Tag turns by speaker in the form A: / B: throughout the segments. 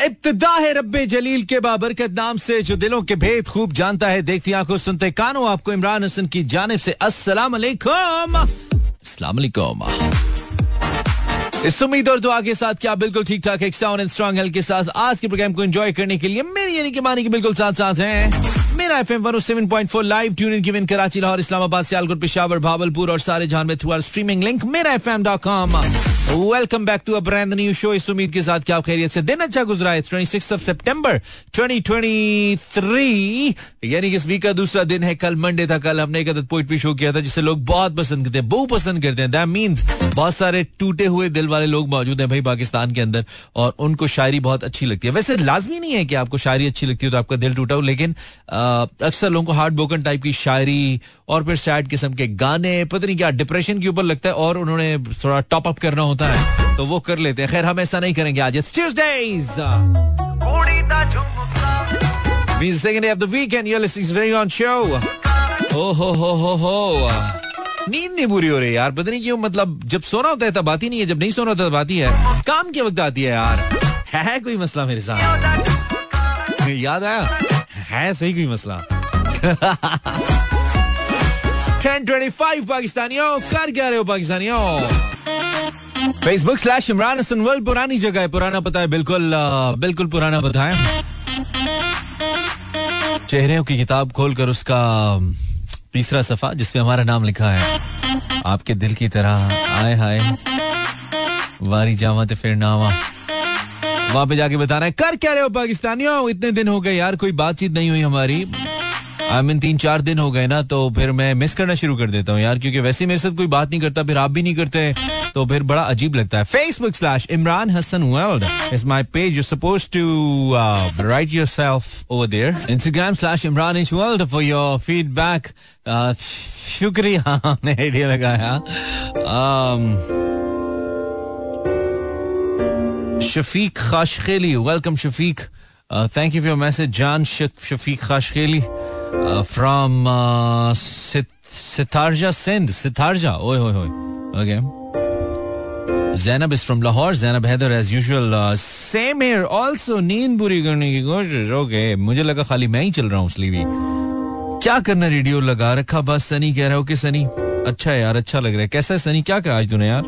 A: इब्तदा रब्बे जलील के बाबरकत नाम से, जो दिलों के भेद खूब जानता है। देखती आँखों सुनते कानों, आपको इमरान हसन की जानब से अस्सलाम वालेकुम अस्सलाम वालेकुम इस उम्मीद और दुआ के साथ क्या बिल्कुल ठीक ठाक एक साउंड एंड स्ट्रॉन्ग हेल्थ के साथ आज के प्रोग्राम को एंजॉय करने के लिए मेरी यानी कि मानी के बिल्कुल साथ साथ हैं। Mera F M live tune in given Karachi, Lahore, Islamabad, Sialkot, Peshawar Bahawalpur और सारे जहाँ में through our streaming link Mera F M dot com welcome back to a brand new show इस उम्मीद के साथ क्या खैरियत से दिन अच्छा गुजरा है। Twenty six of twenty three यानी कि इस वीक का दूसरा दिन है। कल मंडे था। कल हमने एक अदद पोइट्री शो किया था, जिसे लोग बहुत पसंद करते हैं बहु पसंद करते हैं। दैट मीन्स बहुत सारे टूटे हुए दिल वाले लोग मौजूद हैं भाई पाकिस्तान के अंदर, और उनको शायरी बहुत अच्छी लगती है। वैसे लाजमी नहीं है कि आपको शायरी अच्छी लगती हो तो आपका दिल टूटा हो, लेकिन अक्सर लोगों को हार्ड बोकन टाइप की शायरी, और फिर सैड किस्म के गाने, पता नहीं क्या डिप्रेशन के ऊपर लगता है, और उन्होंने थोड़ा टॉप अप करना होता है तो वो कर लेते हैं। खैर, हम ऐसा नहीं करेंगे आज। इट्स. नींद नहीं पूरी हो रही यार। पता नहीं क्यों मतलब जब सोना होता है तब आती नहीं है, जब नहीं सोना होता तब आती है। काम के वक्त आती है यार। है कोई मसला मेरे साथ? याद आया? है सही कोई मसला? 1025 पाकिस्तानियों, कर क्या रहे हो पाकिस्तानियों? Facebook slash Imran Hasan world पुरानी जगह है, पुराना पता है, बिल्कुल बिल्कुल पुराना पता है। चेहरे की किताब खोलकर उसका तीसरा सफ़ा जिसमें हमारा नाम लिखा है, आपके दिल की तरह, आए हाय, वारी जावा तो फिर नावा। वहाँ पे जाके बताना है, कर क्या रहे हो पाकिस्तानियों? इतने दिन हो गए यार, कोई बातचीत नहीं हुई हमारी। आई मीन तीन चार दिन हो गए ना तो फिर मैं मिस करना शुरू कर देता हूँ यार, क्योंकि वैसे मेरे साथ कोई बात नहीं करता, फिर आप भी नहीं करते। तो फिर बड़ा अजीब लगता है। Facebook slash Imran Hasan world is my page you suppose to write your self over there Instagram slash Imran is world for your feedback शुक्रिया आइडिया लगाया। Shafiq Khashkheli welcome Shafiq thank you for your message जान Shafiq Khashkheli from Sitarja Sindh Sitarja ओए होए होए okay Zainab is from Lahore Zainab Haider as usual same here also नींद पूरी करने की कोशिश ओके मुझे लगा खाली मैं ही चल रहा हूँ भी क्या करना रेडियो लगा रखा बस सनी कह रहा हो कि सनी अच्छा यार अच्छा लग रहा है कैसा है सनी क्या कहा आज तूने यार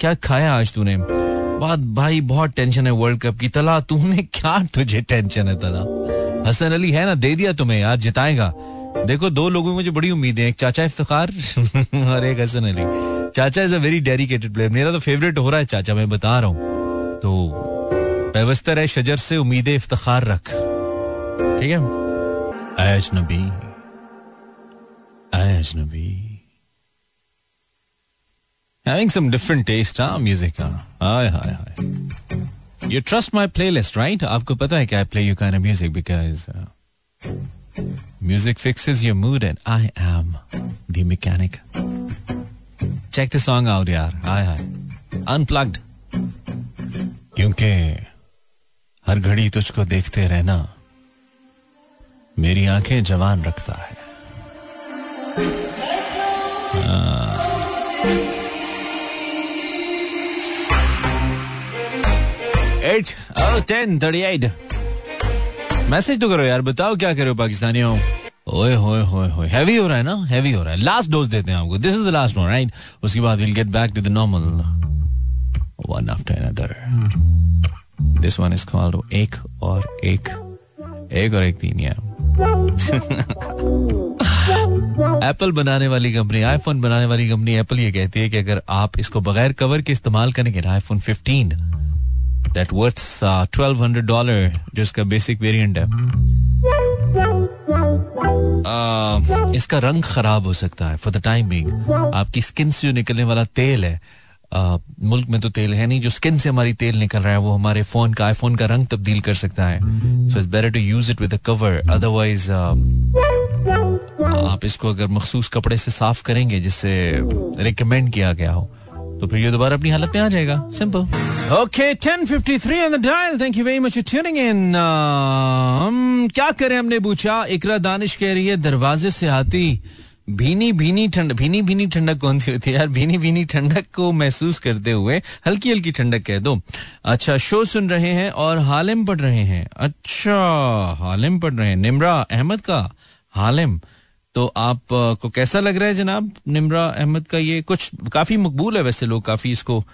A: क्या खाया आज तूने बात भाई बहुत टेंशन है वर्ल्ड कप की तला तूने क्या तुझे टेंशन है तला हसन अली है ना दे दिया तुम्हें यार जिताएगा देखो दो लोगों में मुझे बड़ी उम्मीद है एक चाचा इफ्तार और एक हसन अली चाचा is a very dedicated player मेरा तो फेवरेट हो रहा है चाचा मैं बता रहा हूँ तो व्यवस्था है शजर से उम्मीद इफ्तार रख ठीक है ऐश नबी ऐश नबी Having some different taste, huh? Music, huh? Hi, hi, hi. You trust my playlist, right? आपको पता है कि I play you kind of music because uh, music fixes your mood and I am the mechanic. Check the song out, यार. Hi, hi. Unplugged. क्योंकि हर घड़ी तुझको देखते रहना मेरी आँखें जवान रखता है eight ten thirty eight message तो करो यार बताओ क्या करो पाकिस्तानियों ओए, होए होए होए। हैवी हो रहा है ना? हैवी हो रहा है। लास्ट डोज देते हैं आपको। This is the last one right उसके बाद will get back to the normal one after another this one is called एक और एक। एक और एक तीन यार एप्पल बनाने वाली कंपनी आईफोन बनाने वाली कंपनी एप्पल ये कहती है कि अगर आप इसको बगैर कवर के इस्तेमाल करेंगे ना iPhone 15 that worth twelve hundred dollar जो इसका बेसिक वेरिएंट है इसका रंग खराब हो सकता है फॉर द टाइम बिंग आपकी स्किन से जो निकलने वाला तेल है मुल्क में तो तेल है नहीं, जो स्किन से हमारी तेल निकल रहा है, वो हमारे फ़ोन का आईफोन का रंग तब्दील कर सकता है। So it's better to use it with cover otherwise आप इसको अगर मखसूस कपड़े से साफ़ करेंगे, जिससे रिकमेंड किया गया हो। तो फिर ये दोबारा अपनी हालत में आ जाएगा। Simple okay 1053 on the dial thank you very much tuning in क्या करें हमने पूछा? इकरा दानिश कह रही है, दरवाजे से आती भीनी भीनी ठंड भीनी भीनी ठंडक कौन सी होती है यार? भीनी भीनी ठंडक को महसूस करते हुए हल्की हल्की ठंडक कह दो। अच्छा शो सुन रहे हैं और हालिम पढ़ रहे हैं। अच्छा हालिम पढ़ रहे हैं। निमरा अहमद का हालिम। तो आप को कैसा लग रहा है जनाब निमरा अहमद का? ये कुछ काफ़ी मकबूल है वैसे लोग काफ़ी इसको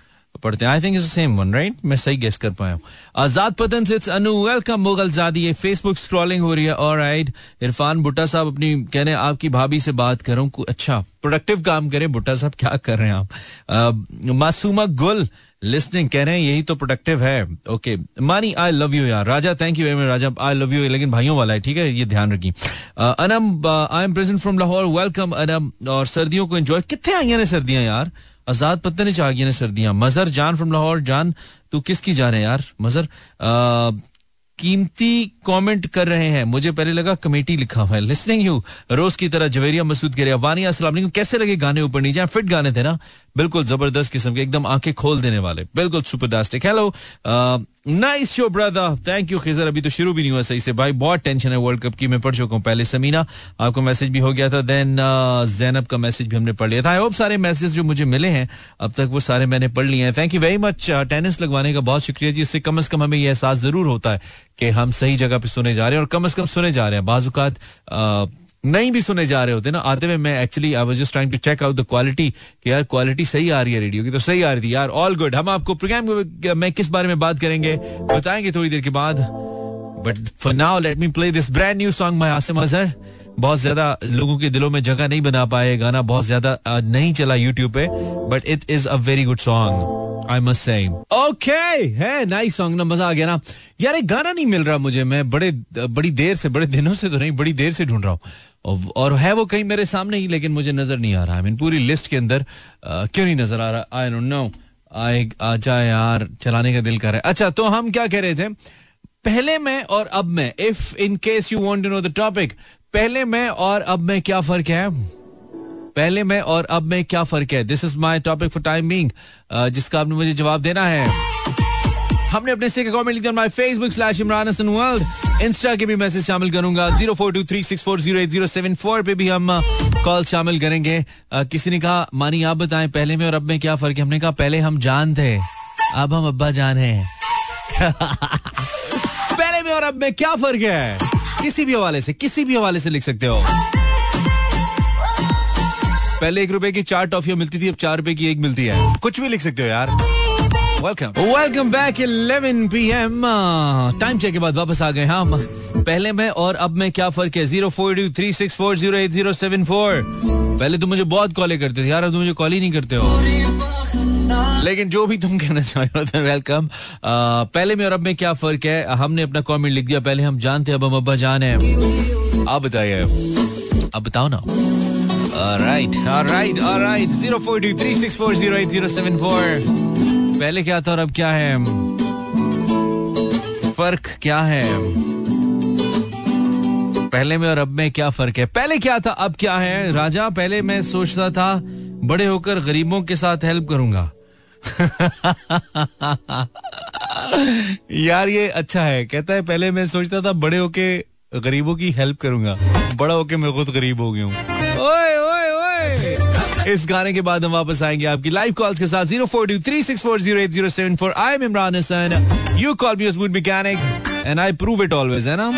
A: पढ़ते हैं। I think same one right मैं सही गेस कर पाया हूँ। आज़ाद पतन से अनु वेलकम मुगल जादी। ये फेसबुक स्क्रॉलिंग हो रही है। और राइट इरफान भुट्टा साहब अपनी, कहने आपकी भाभी से बात करूँ। अच्छा प्रोडक्टिव काम करें। भुट्टा साहब क्या कर रहे हैं आप? मासूमा गुल लिस्निंग कह रहे हैं, यही तो प्रोडक्टिव है। ओके मानी आई लव यू यार। Raja thank you Raja. I love you लेकिन भाइयों वाला है, ठीक है? ये ध्यान रखिए। Anam I am present from Lahore welcome Anam और सर्दियों को एंजॉय कितने आई हैं सर्दियाँ यार? आज़ाद पत्ते ने चाह ने सर्दियाँ। मजर जान फ्रॉम लाहौर जान तू किसकी जान है यार? मजर कीमती कमेंट कर रहे हैं। मुझे पहले लगा कमेटी लिखा हुआ है। लिसनिंग यू रोज की तरह जवेरिया मसूद करे वानी अस्सलाम कैसे लगे गाने ऊपर नीचे? फिट गाने थे ना। बिल्कुल ज़बरदस्त किस्म के, एकदम आँखें खोल देने वाले। बिल्कुल सुपरदास्टिक hello nice show brother thank you Khizar अभी तो शुरू भी नहीं हुआ सही से। भाई, बहुत टेंशन है वर्ल्ड कप की, मैं पढ़ चुका हूँ पहले समीना। आपको मैसेज भी हो गया था देन जैनब का मैसेज भी हमने पढ़ लिया था। आई होप सारे मैसेज जो मुझे मिले हैं, अब तक वो सारे मैंने पढ़ लिए हैं। Thank you very much tennis लगवाने का बहुत शुक्रिया जी। इससे कम अज कम हमें यह एहसास ज़रूर होता है कि हम सही जगह पे सुने जा रहे हैं और कम अज कम सुने जा रहे हैं। बाजुकात नहीं भी सुने जा रहे होते ना, आते हुए मैं actually I was just trying to check out the quality कि यार क्वालिटी सही आ रही है रेडियो की तो सही आ रही थी। यार ऑल गुड हम आपको प्रोग्राम में किस बारे में बात करेंगे, बताएँगे थोड़ी देर के बाद। But for now let me play this brand new song my Asim Azhar बहुत ज़्यादा लोगों के दिलों में जगह नहीं बना पाए, गाना बहुत ज़्यादा नहीं चला यूट्यूब पे but it is a very good song I must say okay है नाइस सॉन्ग ना, मज़ा आ गया ना। यार, एक गाना नहीं मिल रहा मुझे, मैं बड़े बड़ी देर से, बड़े दिनों से तो नहीं, बड़ी देर से ढूंढ रहा हूँ। और है वो कहीं मेरे सामने ही, लेकिन मुझे नज़र नहीं आ रहा। है पूरी लिस्ट के अंदर क्यों नहीं नज़र आ रहा? आई डोंट नो आए, आ जाए यार, चलाने का दिल कर रहा है। अच्छा तो हम क्या कह रहे थे? पहले में और अब मैं if in case you want to know the topic पहले में और अब में क्या फ़र्क है? पहले में और अब में क्या फ़र्क है? This is my topic for time being जिसका आपने मुझे जवाब देना है। हमने अपने से कमेंट लिखा my Facebook slash Imran Hasan world Insta के भी मैसेज शामिल करूँगा zero four two three six four zero eight zero seven four पे भी हम कॉल शामिल करेंगे। किसी ने कहा, मानी, आप बताएँ, पहले में और अब में क्या फ़र्क है? हमने कहा, पहले हम जान थे अब हम अब्बा जान हैं। पहले में और अब में क्या फ़र्क है? किसी भी हवाले से, किसी भी हवाले से लिख सकते हो। पहले एक रुपए की चार टॉफियाँ मिलती थी, अब चार रुपए की एक मिलती है। कुछ भी लिख सकते हो यार। Welcome welcome back 11 PM time check के बाद वापस आ गए हम। पहले में और अब में क्या फ़र्क है? Zero four two three six four zero eight zero seven four पहले तुम मुझे बहुत कॉलें करते थे यार, अब तुम मुझे कॉल ही नहीं करते हो। लेकिन जो भी तुम कहना चाह रहे हो वेलकम पहले में और अब में क्या फ़र्क है? हमने अपना कमेंट लिख दिया। पहले हम जानते अब हम अब्बा जान है। आप बताइए। अब बताओ ना। Right right right zero four two three six four zero eight zero seven four पहले क्या था और अब क्या है? फ़र्क क्या है? पहले में और अब में क्या फ़र्क है? पहले क्या था, अब क्या है? राजा, पहले मैं सोचता था, बड़े होकर गरीबों के साथ हेल्प करूँगा। यार, ये अच्छा है। कहता है, पहले मैं सोचता था बड़े होके गरीबों की हेल्प करूँगा। बड़ा होके मैं खुद गरीब हो गया हूँ। इस गाने के बाद हम वापस आएँगे आपकी लाइव कॉल्स के साथ। Zero four two three six four zero eight zero seven four I am Imran Hasan you call me good mechanic and I prove it always है ना?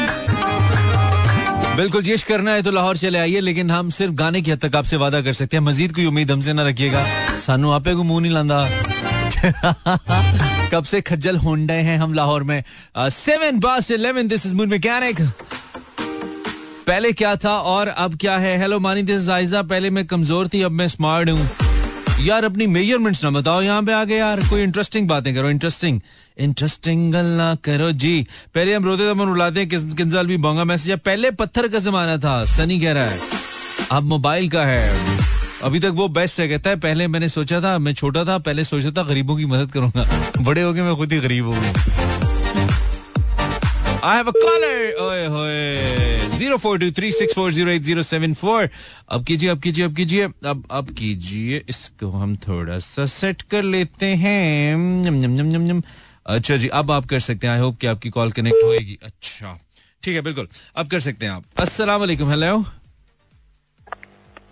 A: बिल्कुल, जिश करना है तो लाहौर चले आइए, लेकिन हम सिर्फ़ गाने की हद तक आपसे वादा कर सकते हैं। मजीद कोई उम्मीद हमसे ना रखिएगा। सानू आपे को मुँह नहीं लादा। कब से खज्जल होंडे हैं हम लाहौर में। Seven past eleven this is moon mechanic पहले क्या था और अब क्या है? हेलो मानी दिस जायजा पहले मैं कमज़ोर थी, अब मैं स्मार्ट हूँ। यार, अपनी मेजरमेंट्स ना बताओ, यहाँ पे आगे यार, कोई इंटरेस्टिंग बातें करो इंटरेस्टिंग इंटरेस्टिंग गल्ला करो, जी। पहले हम रोते थे रुलाते हैं किंजल भी बोंगा मैसेज पहले पत्थर का जमाना था, सनी कह रहा है। अब मोबाइल का है। अभी तक वो बेस्ट है, कहता है, पहले मैंने सोचा था, मैं छोटा था, पहले सोचा था गरीबों की मदद करूँगा। बड़े हो गए, मैं खुद ही गरीब हो गया। आई हैव अ कॉलर ओए होए। Zero four two three six four zero eight zero seven four. अब कीजिए अब कीजिए अब कीजिए अब अब कीजिए इसको हम थोड़ा सा सेट कर लेते हैं। नम नम नम अच्छा जी अब आप कर सकते हैं। आई होप कि आपकी कॉल कनेक्ट होएगी। अच्छा। ठीक है बिल्कुल। अब कर सकते हैं आप। अस्सलाम वालेकुम hello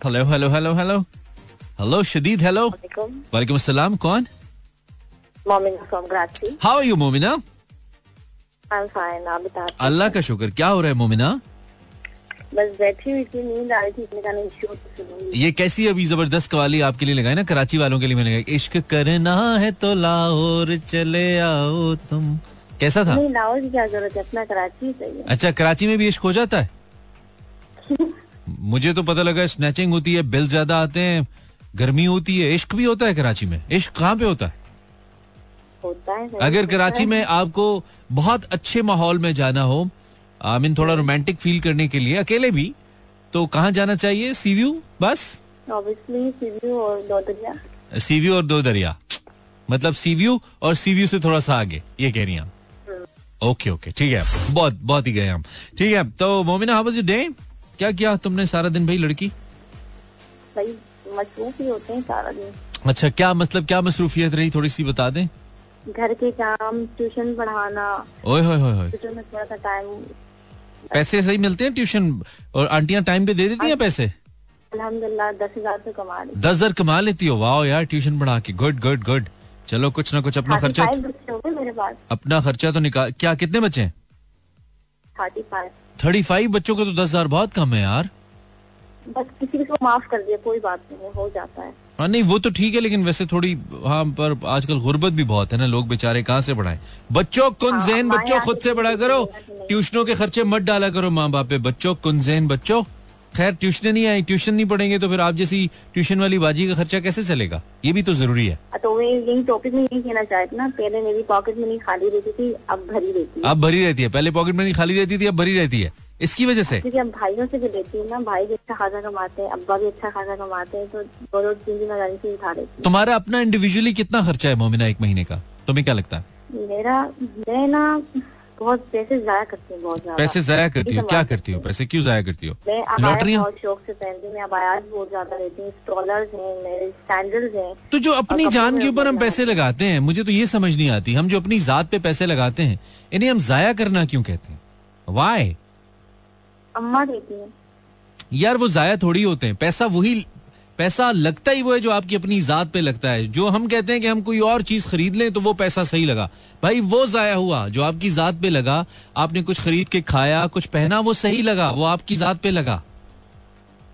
A: hello hello hello hello hello शदीद हेलो वालेकुम अस्सलाम। कौन?
B: How are you Momina?
A: अल्लाह का शुक्र। क्या हो रहा है मोमिना?
B: बस बैठी हुई थी नींद आ रही थी इसने शो
A: ये कैसी अभी ज़बरदस्त कवाली आपके लिए लगाई ना? कराची वालों के लिए मैंने लगाई। इश्क करना है तो लाहौर चले आओ तुम। कैसा था?
B: नहीं लाहौर की क्या ज़रूरत है? अपना कराची सही है।
A: अच्छा कराची में भी इश्क हो जाता है? मुझे तो पता लगा स्नैचिंग होती है बिल ज़्यादा आते हैं गर्मी होती है। इश्क भी होता है कराची में? इश्क कहाँ पे होता है?
B: होता है
A: अगर कराची में आपको बहुत अच्छे माहौल में जाना हो आई मीन थोड़ा रोमांटिक फील करने के लिए अकेले भी तो कहाँ जाना चाहिए? सीव्यू? बस?
B: ऑब्वियसली सीव्यू और
A: दो दरिया। मतलब सीव्यू और सीव्यू से थोड़ा सा आगे ये कह रही हैं ओके ओके ठीक है। बहुत बहुत ही गए हम। ठीक है तो Momina how was your day क्या किया तुमने सारा दिन भाई लड़की?
B: भाई मसरूफ ही होते हैं सारा दिन।
A: अच्छा क्या मतलब क्या मसरूफियत रही? थोड़ी सी बता दें।
B: घर के काम ट्यूशन पढ़ाना।
A: ओए होए होए होए।
B: ट्यूशन में थोड़ा सा टाइम
A: पैसे सही मिलते हैं ट्यूशन? और आंटियाँ टाइम पे दे देती हैं पैसे?
B: अल्हम्दुलिल्लाह दस हज़ार तो कमा
A: दस हज़ार कमा लेती हो? वाह यार ट्यूशन पढ़ा के। गुड गुड गुड चलो कुछ ना कुछ अपना खर्चा
B: मेरे पास।
A: अपना खर्चा तो निकाल क्या कितने बच्चे हैं
B: थर्टी फाइव
A: बच्चों को तो दस हज़ार बहुत कम है यार।
B: बस किसी को माफ़ कर दिया कोई बात नहीं हो जाता है।
A: हाँ नहीं वो तो ठीक है लेकिन वैसे थोड़ी हाँ पर आजकल गुर्बत भी बहुत है ना लोग बेचारे कहाँ से पढ़ाए बच्चों कुंजेन
B: हमारे
A: बच्चों खुद
B: से
A: से पढ़ा करो
B: तो
A: ट्यूशनों के खर्चे मत डाला करो माँ बाप पे बच्चों कुंजेन बच्चों। खैर ट्यूशन नहीं आई ट्यूशन नहीं पढ़ेंगे तो फिर आप जैसी ट्यूशन वाली बाजी का खर्चा कैसे चलेगा? ये भी तो ज़रूरी है।
B: तो यही टॉपिक में यही कहना चाहती ना पहले मेरी पॉकेट में नहीं खाली रहती थी अब भरी रहती है।
A: अब भरी रहती है पहले पॉकेट मनी खाली रहती थी अब भरी रहती है। इसकी वजह से?
B: क्योंकि अब भाइयों से भी लेती हूँ ना भाई भी अच्छा खासा कमाते हैं अब्बा भी अच्छा खासा कमाते हैं तो दो दो तीन हज़ार से उठा लेती हूँ।
A: तुम्हारा अपना इंडिविजुअली कितना खर्चा है मोमिना एक महीने का? तुम्हें क्या लगता है?
B: मेरा मैं ना बहुत पैसे जाया करती हूँ बहुत
A: पैसे जाया करती हो? क्या करती हो? पैसे क्यों जाया करती हो?
B: मैं अबाया बहुत शौक से पहनती हूँ मैं अबायात बहुत ज़्यादा लेती हूँ स्टॉलर्स हैं मेरे सैंडल्स हैं।
A: तो जो अपनी जान के ऊपर हम पैसे लगाते हैं मुझे तो ये समझ नहीं आती हम जो अपनी जात पे पैसे लगाते हैं इन्हें हम जाया करना क्यों कहते हैं? वाई
B: अम्मा देती है।
A: यार वो जाया थोड़ी होते हैं। पैसा वही पैसा लगता ही वो है जो आपकी अपनी जात पे लगता है। जो हम कहते हैं कि हम कोई और चीज़ खरीद लें तो वो पैसा सही लगा। भाई वो जाया हुआ जो आपकी जात पे लगा आपने कुछ खरीद के खाया कुछ पहना वो सही लगा वो आपकी जात पे लगा।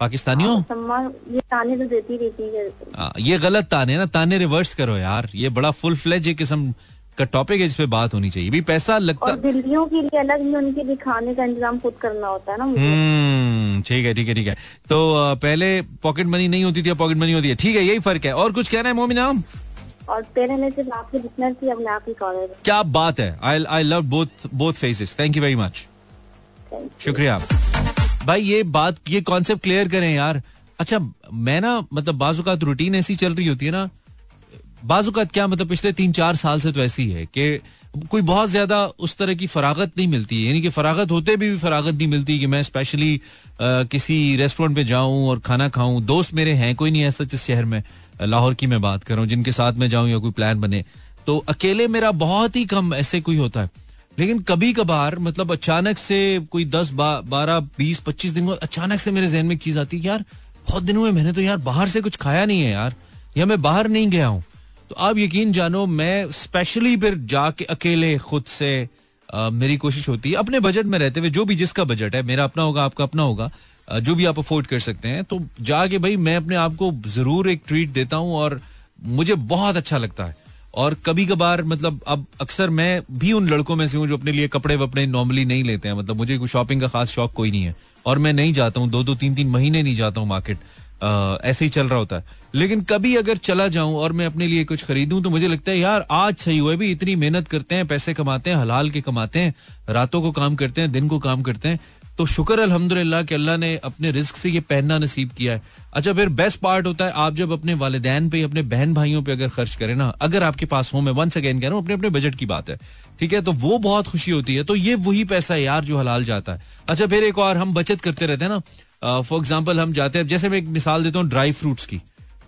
A: पाकिस्तानियों?
B: ये ताने तो देती रहती है।
A: आ, ये गलत ताने ना ताने रिवर्स करो यार। ये बड़ा फुल फ्लेज एक किस्म का टॉपिक है जिस पे बात होनी चाहिए। भी पैसा लगता
B: और दिल्लियों के लिए अलग ही उनके लिए खाने का इंतज़ाम खुद करना होता है ना
A: हम्म ठीक है ठीक है ठीक है। तो पहले पॉकेट मनी नहीं होती थी अब पॉकेट मनी होती है। ठीक है यही फ़र्क है। और कुछ कहना है मोमिना
B: और पहले मैं सिर्फ़ आपकी लिसनर थी अब मैं आपकी कॉलर
A: क्या बात है। I I love both both faces thank you very much शुक्रिया। भाई ये बात ये कॉन्सेप्ट क्लियर करें यार। अच्छा मैं ना मतलब बाजुकात रूटीन ऐसी चल रही होती है ना बाजुकात क्या मतलब पिछले तीन चार साल से तो ऐसी है कि कोई बहुत ज़्यादा उस तरह की फरागत नहीं मिलती यानी कि फरागत होते भी, भी फरागत नहीं मिलती कि मैं स्पेशली किसी रेस्टोरेंट पे जाऊँ और खाना खाऊं। दोस्त मेरे हैं कोई नहीं ऐसा जिस शहर में लाहौर की मैं बात कर रहा हूँ जिनके साथ में जाऊँ या कोई प्लान बने। तो अकेले मेरा बहुत ही कम ऐसे कोई होता है। लेकिन कभी कभार मतलब अचानक से कोई दस बारह बीस पच्चीस दिन अचानक से मेरे जहन में चीज़ आती है यार बहुत दिनों में मैंने तो यार बाहर से कुछ खाया नहीं है यार। या मैं बाहर नहीं गया हूँ। तो आप यकीन जानो मैं स्पेशली फिर जाके अकेले खुद से अ, मेरी कोशिश होती है। अपने बजट में रहते हुए जो भी जिसका बजट है मेरा अपना होगा आपका अपना होगा जो भी आप अफोर्ड कर सकते हैं। तो जाके भाई मैं अपने आप को ज़रूर एक ट्रीट देता हूँ और मुझे बहुत अच्छा लगता है। और कभी कभार मतलब अब अक्सर मैं भी उन लड़कों में से हूँ जो अपने लिए कपड़े वपड़े नॉर्मली नहीं लेते हैं। मतलब मुझे शॉपिंग का खास शौक कोई नहीं है। और मैं नहीं जाता हूँ दो दो तीन तीन महीने नहीं जाता हूँ मार्केट ऐसे ही चल रहा होता है। लेकिन कभी अगर चला जाऊँ और मैं अपने लिए कुछ खरीदूं तो मुझे लगता है, यार, आज सही हुआ भी इतनी मेहनत करते हैं, पैसे कमाते हैं, हलाल के कमाते हैं, रातों को काम करते हैं, दिन को काम करते हैं। तो शुक्र अल्हम्दुलिल्लाह, कि अल्लाह ने अपने रिस्क से ये पहनना नसीब किया है। अच्छा फिर बेस्ट पार्ट होता है, आप जब अपने वालदेन पे, अपने बहन भाइयों पे अगर खर्च करें ना, अगर आपके पास हो, मैं वंस अगेन कह रहा हूँ, अपने अपने बजट की बात है, ठीक है? तो वो बहुत खुशी होती है। तो ये वही पैसा है यार, जो हलाल जाता है। अच्छा फिर एक और, हम बचत करते रहते हैं ना फॉर एग्ज़ाम्पल हम जाते हैं जैसे मैं एक मिसाल देता हूँ ड्राई फ्रूट्स की।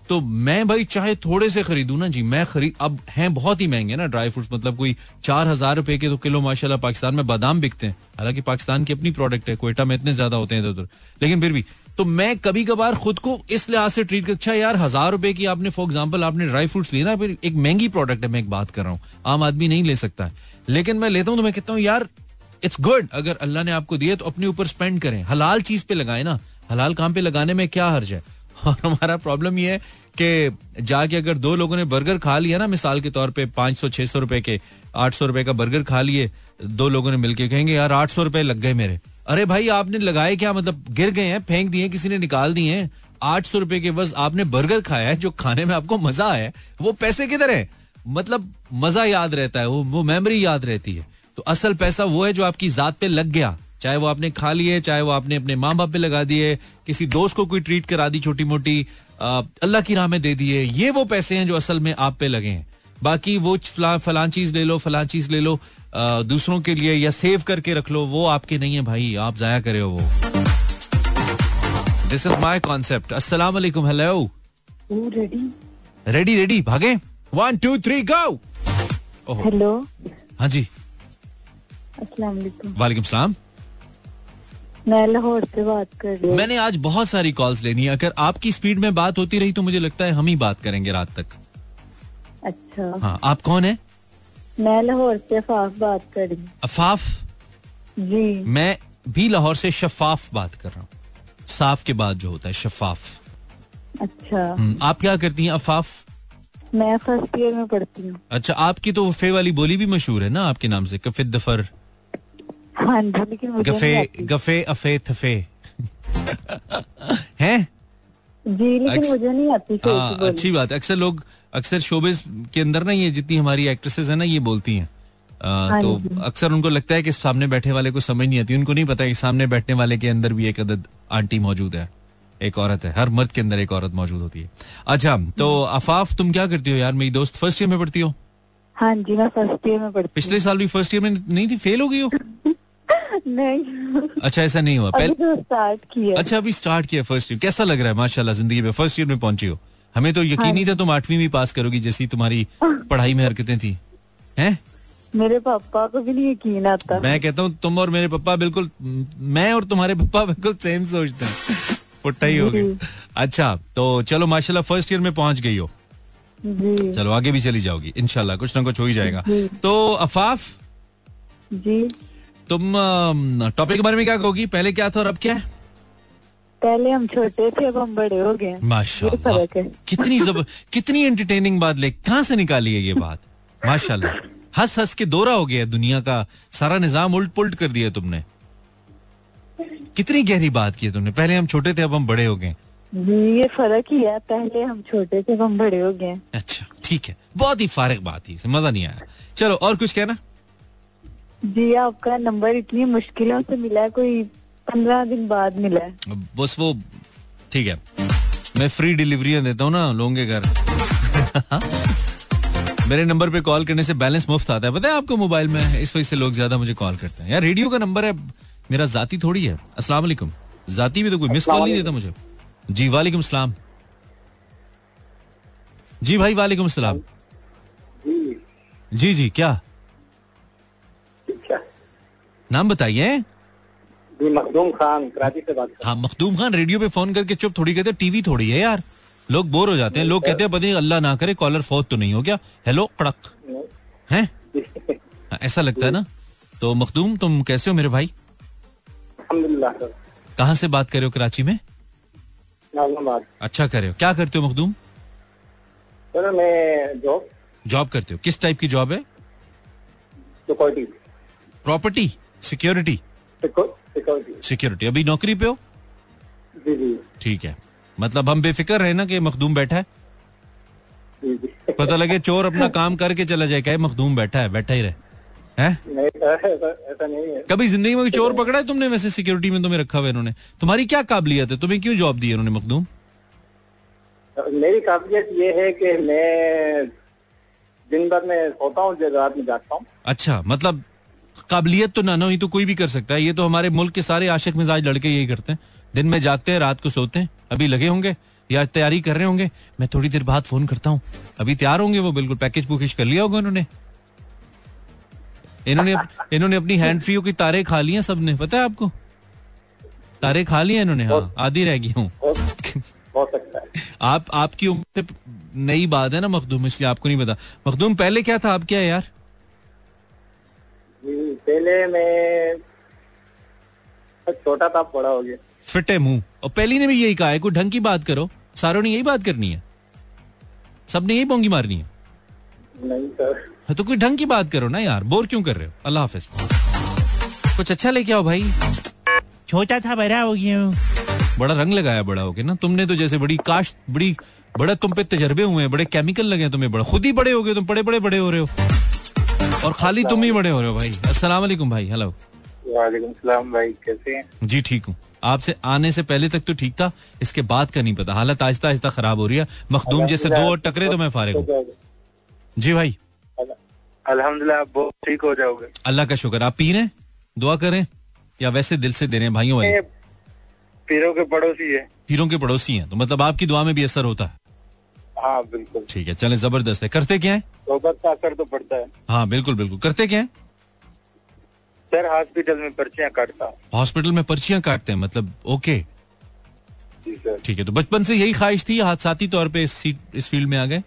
A: तो मैं भाई चाहे थोड़े से खरीदू ना जी, मैं खरीद, अब हैं बहुत ही महँगे ना ड्राई फ्रूट्स मतलब कोई चार हज़ार रुपए के तो किलो, माशाल्लाह, पाकिस्तान में बादाम बिकते हैं। हालाँकि पाकिस्तान की अपनी प्रोडक्ट है, कोयटा में इतने ज़्यादा होते हैं इधर उधर लेकिन फिर भी तो मैं कभी कभार खुद को इस लिहाज से ट्रीट कर अच्छा यार, हज़ार रुपए की आपने फॉर एग्ज़ाम्पल आपने ड्राई फ्रूट्स ली ना, फिर एक महँगी प्रोडक्ट है, मैं एक बात कर रहा हूँ। आम आदमी नहीं ले सकता है। लेकिन मैं लेता हूँ तो मैं कहता हूँ, यार इट्स गुड अगर अल्लाह ने आपको दिए तो अपने ऊपर स्पेंड करें। हलाल चीज़ पे लगाए ना। हलाल काम पे लगाने में क्या हर्ज है? और हमारा प्रॉब्लम ये है कि जाके अगर दो लोगों ने बर्गर खा लिया ना, मिसाल के तौर पे पाँच सौ, छह सौ रुपए के, आठ सौ रुपए का बर्गर खा लिए, दो लोगों ने मिलके कहेंगे, यार, आठ सौ रुपए लग गए मेरे। अरे भाई, आपने लगाए क्या? मतलब गिर गए हैं, फेंक दिए किसी ने निकाल दिए हैं। आठ सौ रुपए के बस आपने बर्गर खाया है, जो खाने में आपको मज़ा आया वो पैसे किधर है? मतलब मज़ा याद रहता है, वो वो मेमोरी याद रहती है। तो असल पैसा वो है जो आपकी जात पे लग गया। चाहे वो आपने खा लिए चाहे वो आपने अपने माँ बाप पे लगा दिए किसी दोस्त को कोई ट्रीट करा दी छोटी मोटी अल्लाह की राह में दे दिए ये वो पैसे हैं जो असल में आप पे लगे हैं। बाकी वो फला फलान चीज़ ले लो फलान चीज़ ले लो आ, दूसरों के लिए या सेव करके रख लो वो आपके नहीं है भाई आप जाया करे हो वो। दिस इज़ माई कॉन्सेप्ट अस्सलाम वालेकुम हेलो
B: रेडी
A: रेडी रेडी भागे। One two three go
B: hello
A: हाँ जी। वालेकुम। सलाम।
B: मैं लाहौर से बात कर रही हूँ।
A: मैंने आज बहुत सारी कॉल्स लेनी है। अगर आपकी स्पीड में बात होती रही तो मुझे लगता है हम ही बात करेंगे रात तक।
B: अच्छा।
A: हाँ आप कौन है?
B: मैं लाहौर से अफाफ बात कर रही हूँ।
A: अफाफ?
B: जी।
A: मैं भी लाहौर से शफाफ बात कर रहा हूँ। साफ़ के बाद जो होता है शफाफ।
B: अच्छा।
A: हम्म, आप क्या करती हैं अफाफ?
B: मैं फ़र्स्ट ईयर में पढ़ती हूँ।
A: अच्छा आपकी तो फे वाली बोली भी मशहूर है ना आपके नाम से कफे दफर।
B: हाँ लेकिन मुझे
A: गफे गफे अफे थफे। हैं?
B: जी लेकिन मुझे नहीं आती
A: हाँ, अच्छी बात अक्सर लोग अक्सर शोबिस के अंदर ना ये जितनी हमारी एक्ट्रेसेस है ना ये बोलती हैं।
B: हाँ
A: तो अक्सर उनको लगता है कि सामने बैठे वाले को समझ नहीं आती। उनको नहीं पता कि सामने बैठने वाले के अंदर भी एक अदद आंटी मौजूद है। एक औरत है। हर मर्द के अंदर एक औरत मौजूद होती है। अच्छा तो अफाफ तुम क्या करती हो यार? मेरी दोस्त फ़र्स्ट ईयर में पढ़ती हो?
B: हाँ जी मैं फ़र्स्ट ईयर में पढ़ती
A: पिछले साल भी फ़र्स्ट ईयर में नहीं थी? फेल हो गई हूँ?
B: नहीं।
A: अच्छा ऐसा नहीं हुआ। पहले
B: तो स्टार्ट किया।
A: अच्छा अभी स्टार्ट किया फ़र्स्ट ईयर कैसा लग रहा है? माशाल्लाह ज़िंदगी में फ़र्स्ट ईयर में पहुँची हो। हमें तो यकीन नहीं था तुम आठवीं भी पास करोगी जैसी तुम्हारी पढ़ाई में हरकतें थी। हैं?
B: मेरे पापा को भी नहीं यकीन आता।
A: मैं कहता हूँ तुम और मेरे पापा बिल्कुल मैं और तुम्हारे पापा बिल्कुल सेम सोचते हैं। पुट्टा ही हो अच्छा तो चलो माशाल्लाह फ़र्स्ट ईयर में पहुँच गई हो।
B: जी।
A: चलो आगे भी चली जाओगी। इनशाला कुछ ना कुछ हो ही जाएगा। तो अफाफ?
B: जी।
A: तुम टॉपिक के बारे में क्या कहोगी? पहले क्या था और अब क्या है?
B: पहले हम छोटे थे अब हम बड़े हो गए
A: माशाल्लाह। कितनी जबर कितनी एंटरटेनिंग बात ले। कहाँ से निकाली है ये बात? माशाल्लाह। हंस हंस के दौरा हो गया दुनिया का। सारा निज़ाम उल्ट पुल्ट कर दिया तुमने। कितनी गहरी बात की है तुमने। पहले हम छोटे थे अब हम बड़े हो गए
B: ये फ़र्क ही है। पहले हम छोटे थे अब हम बड़े हो गए
A: अच्छा ठीक है। बहुत ही फारग बात थी मज़ा नहीं आया। चलो और कुछ कहना?
B: जी आपका नंबर इतनी मुश्किलों से मिला है कोई पंद्रह दिन बाद मिला है।
A: बस वो ठीक है। मैं फ्री डिलीवरी देता हूँ ना लोगों के घर। मेरे नंबर पे कॉल करने से बैलेंस मुफ़्त आता है। पता है आपको मोबाइल में इस वजह से लोग ज़्यादा मुझे कॉल करते हैं। यार रेडियो का नंबर है मेरा जाती थोड़ी है। अस्सलाम वालेकुम। जाती भी तो कोई मिस कॉल नहीं देता मुझे। जी वालेकुम सलाम। जी भाई वालेकुम सलाम। जी जी क्या? नाम बताइए।
C: मखदूम खान कराची से बात
A: हाँ मखदूम खान रेडियो पे फ़ोन करके चुप थोड़ी कहते टीवी थोड़ी है यार। लोग बोर हो जाते हैं लोग कहते हैं पता नहीं अल्लाह ना करे कॉलर फौत तो नहीं हो गया। हेलो कड़क हैं? ऐसा लगता है ना? तो मखदूम तुम कैसे हो मेरे भाई? कहाँ से बात कर रहे हो कराची में? अच्छा कर रहे हो। क्या करते हो मखदूम?
C: सर मैं जॉब
A: जॉब करते हो। किस टाइप की जॉब है? प्रॉपर्टी सिक्योरिटी
C: सिक्योरिटी
A: सिक्योरिटी अभी नौकरी पे हो?
C: जी जी।
A: ठीक है। मतलब हम बेफिक्र रहे ना कि मखदूम बैठा है? पता लगे चोर अपना काम करके चला जाए क्या मखदूम बैठा है बैठा ही रहे। हैं?
C: नहीं ऐसा ऐसा नहीं है।
A: कभी ज़िंदगी में कोई चोर पकड़ा है तुमने वैसे सिक्योरिटी में तुम्हें रखा हुआ इन्होंने? तुम्हारी क्या काबिलियत है? तुम्हें क्यों जॉब दी है इन्होंने मखदूम?
C: मेरी काबिलियत ये है कि मैं दिन भर में सोता हूँ रात में जागता हूँ।
A: अच्छा मतलब काबिलियत तो ना ना ही तो कोई भी कर सकता है। ये तो हमारे मुल्क के सारे आशिक मिजाज लड़के यही करते हैं। दिन में जागते हैं रात को सोते हैं। अभी लगे होंगे या तैयारी कर रहे होंगे। मैं थोड़ी देर बाद फ़ोन करता हूँ। अभी तैयार होंगे वो बिल्कुल पैकेज बुकेज कर लिया होगा उन्होंने। इन्होंने इन्होंने अपनी हैंड फ्री की तारे खा ली हैं सबने। पता है आपको? तारे खा लिए इन्होंने? हाँ आधी रह गई हूँ। आप आपकी उम्र से नई बात है ना मखदूम इसलिए आपको नहीं पता। मखदूम पहले क्या था? आप क्या है यार?
C: जी, पहले मैं छोटा था बड़ा हो गया।
A: फिट मुँह। और पहली ने भी यही कहा है कोई ढंग की बात करो। सारों ने यही बात करनी है। सबने यही पोंगी मारनी है।
C: नहीं सर।
A: हाँ, तो कोई ढंग की बात करो ना यार। बोर क्यों कर रहे हो? अल्लाह हाफिज। कुछ अच्छा लेके आओ भाई। छोटा था बड़ा हो गया बड़ा रंग लगाया बड़ा हो गया ना। तुमने तो जैसे बड़ी काश बड़ी बड़ा तुम पे तजर्बे हुए हैं बड़े केमिकल लगे हैं तुम्हें बड़ा खुद ही बड़े हो गए तुम बड़े बड़े बड़े हो रहे हो। और खाली तुम ही बड़े हो रहे हो भाई। अस्सलाम वालेकुम भाई हेलो
C: वालेकुम सलाम भाई कैसे हैं?
A: जी ठीक हूँ। आपसे आने से पहले तक तो ठीक था इसके बाद का नहीं पता। हालत आहिस्ता आहिस्ता खराब हो रही है। मखदूम जैसे दो और टकरे तो मैं फारिग हूँ। जी भाई।
C: अल्हम्दुलिल्लाह आप बहुत ठीक हो जाओगे।
A: अल्लाह का शुक्र। आप पी रहे दुआ करें? या वैसे दिल से दे रहे हैं भाइयों वाले?
C: पीरों के पड़ोसी है।
A: पीरों के पड़ोसी हैं। तो मतलब आपकी दुआ में भी असर होता है।
C: हाँ बिल्कुल।
A: ठीक है चले ज़बरदस्त है। करते क्या है?
C: सोबत का असर तो पड़ता है।
A: हाँ बिल्कुल बिल्कुल। करते क्या है?
C: सर हॉस्पिटल में पर्चियाँ काटता हूँ।
A: हॉस्पिटल में पर्चियाँ काटते हैं? मतलब ओके।
C: जी सर।
A: ठीक है तो बचपन से यही ख्वाहिश थी हादसाती तौर पे इस इस फ़ील्ड में आ गए?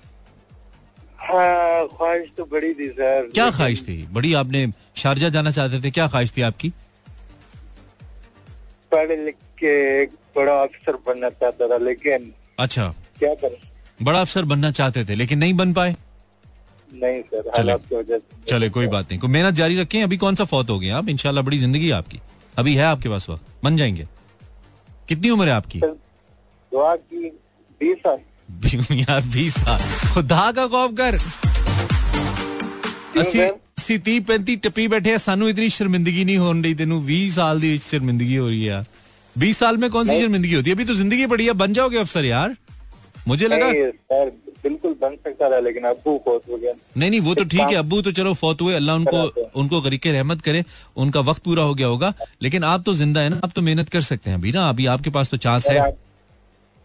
C: हाँ ख्वाहिश तो बड़ी थी सर।
A: क्या ख्वाहिश थी? बड़ी आपने शारजा जाना चाहते थे क्या ख्वाहिश थी आपकी?
C: पढ़ लिख के एक बड़ा अफसर बनना चाहता था लेकिन
A: अच्छा।
C: क्या करें?
A: बड़ा अफसर बनना चाहते थे लेकिन नहीं बन पाए।
C: नहीं सर
A: चले। चले कोई बात नहीं। मेहनत जारी रखें अभी कौन सा फौत हो गया? आप इनशाला बड़ी ज़िंदगी आपकी। अभी है आपके पास वक्त बन जाएँगे। कितनी उम्र है आपकी?
C: दुआ की बीस साल।
A: यार बीस साल। खुदा का खौफ कर। ਅਸੀਂ ਅਸੀਂ 30 35 ਟੱਪੀ ਬੈਠੇ ਆ ਸਾਨੂੰ ਇਤਨੀ ਸ਼ਰਮਿੰਦਗੀ ਨਹੀਂ ਹੋਣ ਰਹੀ ਤੈਨੂੰ 20 ਸਾਲ ਦੀ ਸ਼ਰਮਿੰਦਗੀ ਹੋ ਰਹੀ ਆ 20 ਸਾਲ में कौन सी शर्मिंदगी होती है? अभी तो ज़िंदगी बड़ी है बन जाओगे अफसर यार। मुझे लगा
C: सर बिल्कुल बन सकता था लेकिन अबू बहुत हो गया।
A: नहीं नहीं वो तो ठीक है अब्बू तो चलो फौत हुए अल्लाह उनको उनको गरीके रहमत करे उनका वक्त पूरा हो गया होगा। लेकिन आप तो ज़िंदा है ना आप तो मेहनत कर सकते हैं अभी ना अभी आपके पास तो चांस है।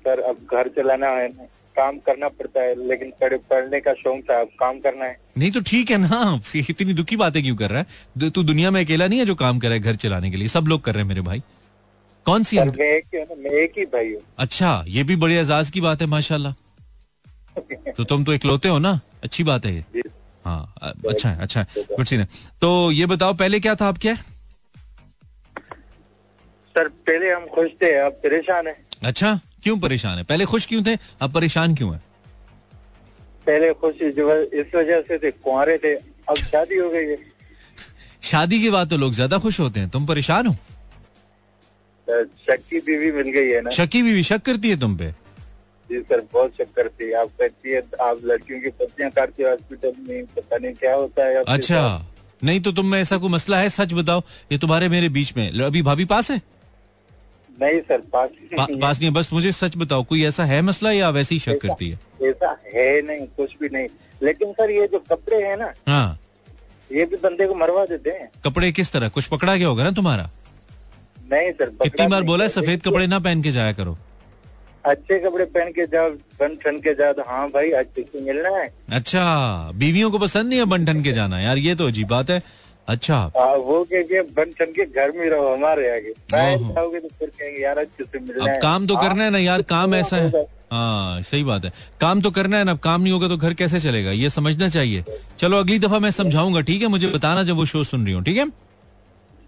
C: सर अब घर चलाना है काम करना पड़ता है लेकिन पढ़ने का शौक था अब काम करना है।
A: नहीं तो ठीक है ना इतनी दुखी बातें क्यों कर रहा है? तू दुनिया में अकेला नहीं है जो काम कर रहा है घर चलाने के लिए सब लोग कर रहे हैं मेरे भाई। कौन सी
C: मैं एक ही भाई हूँ।
A: अच्छा ये भी बड़े एजाज की बात है माशाल्लाह। तो तुम तो इकलौते हो ना? अच्छी बात है हाँ अच्छा है अच्छा है। गुड सीन है। तो ये बताओ पहले क्या था आप क्या
C: सर पहले हम खुश थे अब परेशान है।
A: अच्छा क्यों परेशान है? पहले खुश क्यों थे? अब परेशान क्यों है?
C: पहले खुश इस वजह- से थे कुंवारे थे अब शादी हो गई है।
A: शादी के बाद तो लोग ज़्यादा खुश होते हैं। तुम परेशान हो?
C: शक की बीवी मिल गई है ना।
A: शकी भी शक करती है तुम पे?
C: जी सर बहुत शक करती है। आप कहती है आप लड़कियों की पत्तियाँ काटती हो हॉस्पिटल में पता नहीं क्या होता है
A: अच्छा। नहीं तो तुम में ऐसा कोई मसला है? सच बताओ ये तुम्हारे मेरे बीच में। अभी भाभी पास है?
C: नहीं सर पास
A: पा, पास नहीं है। बस मुझे सच बताओ कोई ऐसा है मसला या वैसे ही शक करती है?
C: ऐसा है नहीं कुछ भी नहीं। लेकिन सर ये जो कपड़े हैं ना
A: हाँ।
C: ये भी बंदे को मरवा देते हैं।
A: कपड़े किस तरह? कुछ पकड़ा गया होगा ना तुम्हारा?
C: नहीं सर
A: कितनी बार बोला है सफ़ेद कपड़े ना पहन के जाया करो।
C: अच्छे कपड़े पहन के जाओ बन ठन के जाओ तो हाँ भाई अच्छे से मिलना है।
A: अच्छा बीवियों को पसंद नहीं है बन ठन के जाना? यार ये तो अजीब बात है। अच्छा।
C: आ, वो कह के बन ठन के घर में रहो हमारे आगे। जाओगे तो फिर कहेंगे यार अच्छे से मिलना
A: अब
C: है।
A: काम तो
C: हाँ,
A: करना है ना यार काम
C: तो
A: ऐसा है। हाँ सही बात है। काम तो करना है ना अब काम नहीं होगा तो घर कैसे चलेगा? ये समझना चाहिए। चलो अगली दफ़ा मैं समझाऊँगा ठीक है? मुझे बताना जब वो शो सुन रही हूँ ठीक है?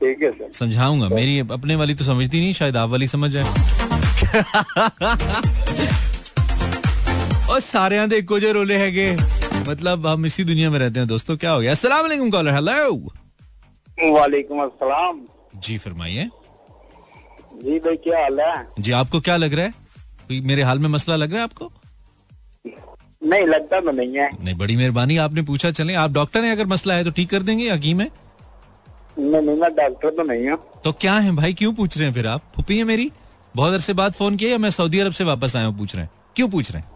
C: ठीक है सर।
A: समझाऊँगा। मेरी अपने वाली तो समझती नहीं शायद आप वाली समझ जाए। और सारे आंधे इको जो रोले हैगे। मतलब हम इसी दुनिया में रहते हैं दोस्तों। क्या हो गया? अस्सलाम वालेकुम कॉलर हेलो
C: वालेकुम अस्सलाम।
A: जी फरमाइए।
C: जी भाई क्या हाल है?
A: जी आपको क्या लग रहा है? कोई मेरे हाल में मसला लग रहा है आपको?
C: नहीं लगता तो नहीं है।
A: नहीं बड़ी मेहरबानी। आपने पूछा चले। आप डॉक्टर हैं अगर मसला है तो ठीक कर देंगे हकीम है?
C: नहीं नहीं मैं डॉक्टर तो नहीं हूँ।
A: तो क्या है भाई? क्यों पूछ रहे हैं फिर आप? फुपी है मेरी? बहुत अरसे बाद फ़ोन किया या मैं सऊदी अरब से वापस आया हूँ पूछ रहे हैं? क्यों पूछ रहे हैं?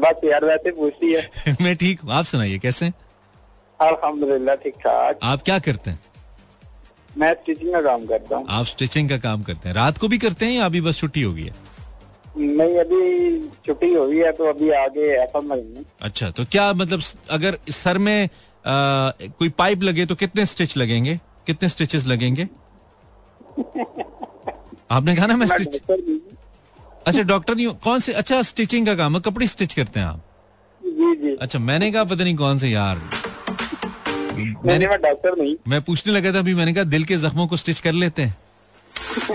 C: बस यार वैसे पूछती है।
A: मैं ठीक हूँ। आप सुनाइए कैसे हैं?
C: अल्हम्दुलिल्लाह ठीक ठाक।
A: आप क्या करते हैं?
C: मैं स्टिचिंग का काम करता हूँ।
A: आप स्टिचिंग का काम करते हैं। रात को भी करते हैं या अभी बस छुट्टी हो गई है?
C: नहीं अभी छुट्टी हुई है तो अभी आगे ऐसा
A: अच्छा तो क्या मतलब अगर सर में कोई पाइप लगे तो कितने स्टिच लगेंगे? कितने स्टिचेस लगेंगे? आपने कहा ना मैं स्टिच। अच्छा डॉक्टर नहीं कौन से अच्छा स्टिचिंग का काम है कपड़े स्टिच करते हैं आप।
C: जी जी।
A: अच्छा मैंने कहा पता नहीं कौन से यार।
C: मैंने डॉक्टर नहीं।
A: मैं पूछने लगा था अभी मैंने कहा दिल के जख्मों को स्टिच कर लेते हैं।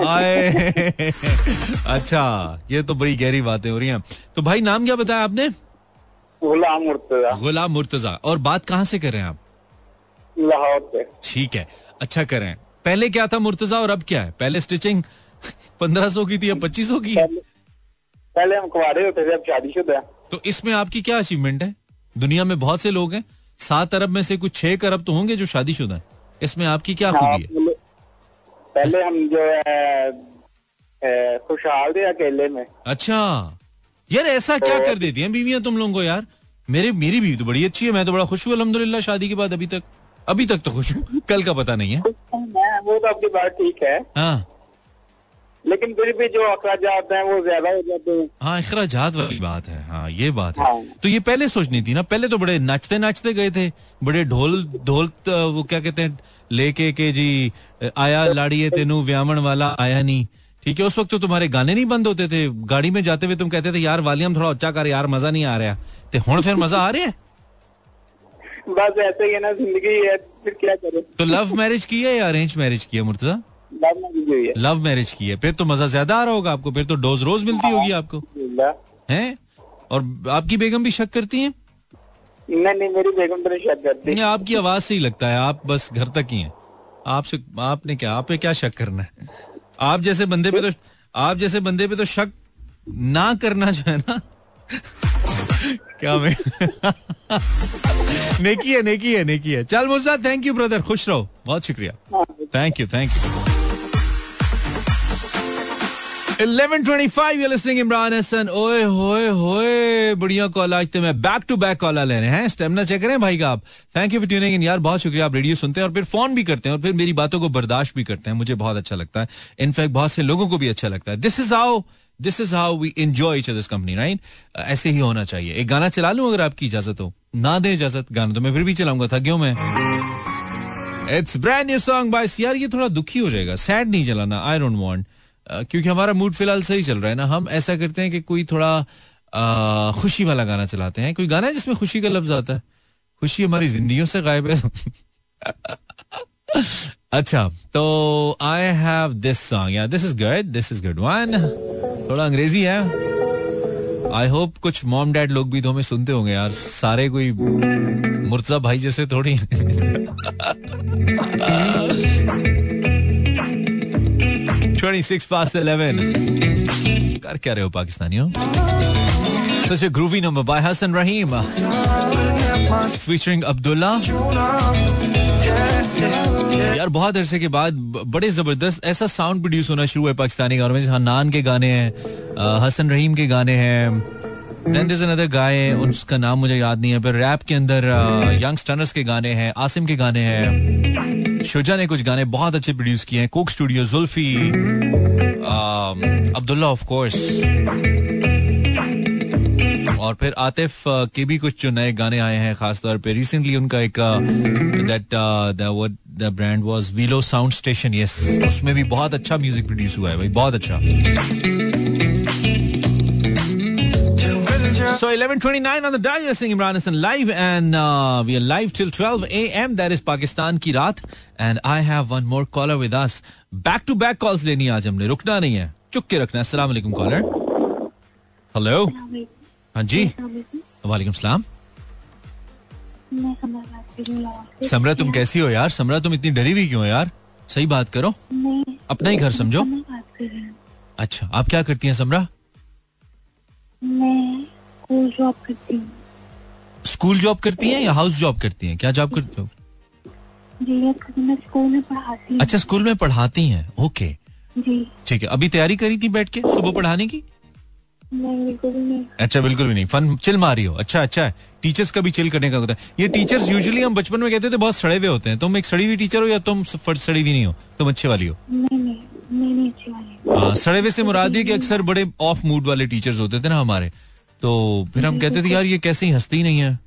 A: आए। अच्छा ये तो बड़ी गहरी बातें हो रही हैं। तो भाई नाम क्या बताया आपने?
C: गुलाम मुर्तजा।
A: गुलाम मुर्तजा। और बात कहाँ से कर रहे हैं आप?
C: लाहौर से।
A: ठीक है अच्छा करें पहले क्या था मुर्तजा और अब क्या है? पहले स्टिचिंग पंद्रह सौ की थी या पच्चीस सौ की?
C: पहले पहले हम कुआरे होते थे अब शादीशुदा
A: तो इसमें आपकी क्या अचीवमेंट है? दुनिया में बहुत से लोग हैं। सात अरब में से कुछ छह अरब तो होंगे जो शादीशुदा हैं। इसमें आपकी क्या
C: हाँ,
A: खूबी है?
C: पहले हम जो है खुशहाल थे अकेले में।
A: अच्छा। यार ऐसा क्या कर देती हैं बीवियाँ तुम लोगों को यार? मेरे मेरी बीवी तो बड़ी अच्छी है मैं तो बड़ा खुश हूँ अल्हम्दुलिल्लाह शादी के बाद अभी तक अभी तक तो खुश हूँ कल का पता नहीं है।
C: वो तो आपकी बात ठीक है।
A: हाँ।
C: लेकिन फिर भी जो अखराज हैं वो ज़्यादा हो जाते हैं।
A: हाँ अखराजात वाली बात है हाँ ये बात है।
C: हाँ।
A: तो ये पहले सोचनी थी ना पहले तो बड़े नाचते नाचते गए थे बड़े ढोल ढोल वो क्या कहते हैं लेके के जी आया लाड़िए तेनू व्यामण वाला आया नहीं। ठीक है उस वक्त तो तुम्हारे गाने नहीं बंद होते थे। गाड़ी में जाते हुए तुम कहते थे यार वालियम थोड़ा ऊँचा कर यार मज़ा नहीं आ रहा ते हुन फिर मज़ा आ रहा है?
C: बस ऐसे ही है ना ज़िंदगी है फिर क्या करें?
A: तो लव मैरिज की है या अरेंज मैरिज की है मुर्तजा?
C: लव मैरिज हुई है।
A: लव मैरिज की है। फिर तो मज़ा ज़्यादा आ रहा होगा आपको फिर तो डोज रोज मिलती होगी आपको।
C: अल्हम्दुलिल्लाह।
A: हैं? और आपकी बेगम भी शक करती है?
C: नहीं नहीं मेरी बेगम तो नहीं शक करती।
A: नहीं आपकी आवाज़ से ही लगता है आप बस घर तक ही हैं। आपसे आपने क्या आप पे क्या शक करना है? आप जैसे बंदे पे तो आप जैसे बंदे पे तो शक ना करना जो है ना। क्या मैं नेकी है नेकी है नेकी है। चल मुर्सा थैंक यू ब्रदर खुश रहो। बहुत शुक्रिया। Thank you thank you 1125 you're listening Imran Hasan ओए होए होए बढ़िया कॉल आज तो मैं बैक टू बैक कॉल ले रहे हैं स्टेमिना चेक करें भाई का बर्दाश्त भी करते हैं मुझे बहुत अच्छा लगता है इनफैक्ट बहुत से लोगों को भी अच्छा लगता है this is how this is how we enjoy each this company right ऐसे ही होना चाहिए एक गाना चला लूँ अगर आपकी इजाज़त हो ना दे इजाज़त गाना तो मैं फिर भी चलाऊँगा था क्यों मैं it's brand new song by यार ये थोड़ा दुखी हो जाएगा सैड नहीं चलाना आई डोंट वांट क्योंकि हमारा मूड फ़िलहाल सही चल रहा है ना। हम ऐसा करते हैं कि कोई थोड़ा अ, खुशी वाला गाना चलाते हैं। कोई गाना है जिसमें खुशी का लफ्ज आता है? खुशी हमारी जिंदगियों से गायब है। अच्छा तो आई हैव दिस सॉन्ग या this is good this is good one थोड़ा अंग्रेज़ी है। आई होप कुछ मॉम डैड लोग भी तो हमें सुनते होंगे यार। सारे कोई मुर्तजा भाई जैसे थोड़ी ट्वेंटी सिक्स पास इलेवन कर क्या रहे हो पाकिस्तानियों Such a groovy number by Hassan Rahim. Featuring Abdullah यार, बहुत अरसे के बाद बड़े ज़बरदस्त ऐसा साउंड प्रोड्यूस होना शुरू है पाकिस्तानी गानों में, जहाँ नान के गाने हैं हसन रहीम के गाने हैं। गाय उसका नाम मुझे याद नहीं है, पर रैप के अंदर यंग स्टनर्स के गाने हैं, आसिम के गाने हैं। शुजा ने कुछ गाने बहुत अच्छे प्रोड्यूस किए हैं। Coke Studio Zulfi Abdullah of course और फिर आतिफ के भी कुछ जो नए गाने आए हैं, खासतौर पे। रिसेंटली उनका एक that the brand was Velo Sound Station yes उसमें भी बहुत अच्छा म्यूज़िक प्रोड्यूस हुआ है भाई, बहुत अच्छा। So 11:29 on the dial, you're seeing Imran Hassan live, and uh, we are live till 12 a.m. That is Pakistan की रात, and I have one more caller with us. Back to back calls लेनी आज हमने रुकना नहीं है चुप के रखना है अस्सलाम वालेकुम कॉलर हेलो हाँ जी वालेकुम सलाम
B: मैं समर
A: तुम कैसी हो यार समरा तुम इतनी डरी हुई क्यों हो यार सही बात करो
B: मैं
A: अपना ही घर समझो अच्छा आप क्या करती हैं समरा
B: मैं स्कूल जॉब करती हूँ।
A: स्कूल जॉब करती हैं या हाउस जॉब करती हैं? क्या जॉब करती हो?
B: जी मैं स्कूल में पढ़ाती हूँ।
A: अच्छा स्कूल में पढ़ाती हैं। ओके।
B: जी।
A: ठीक है अभी तैयारी करी थी बैठ के सुबह पढ़ाने की?
B: नहीं बिल्कुल नहीं।
A: अच्छा बिल्कुल भी नहीं। फन चिल मारी हो। अच्छा अच्छा। है टीचर्स का भी चिल करने का होता है। ये टीचर्स यूजुअली हम बचपन में कहते थे बहुत सड़े हुए होते हैं। तुम एक सड़ी हुई टीचर हो या तुम सड़ी हुई नहीं हो? तुम अच्छे वाली हो।
B: नहीं नहीं नहीं नहीं अच्छी वाली।
A: हाँ, सड़े हुए से मुराद ये कि अक्सर बड़े ऑफ़ मूड वाले टीचर्स होते थे ना हमारे। तो फिर हम कहते थे यार ये कैसे ही हंसती नहीं है?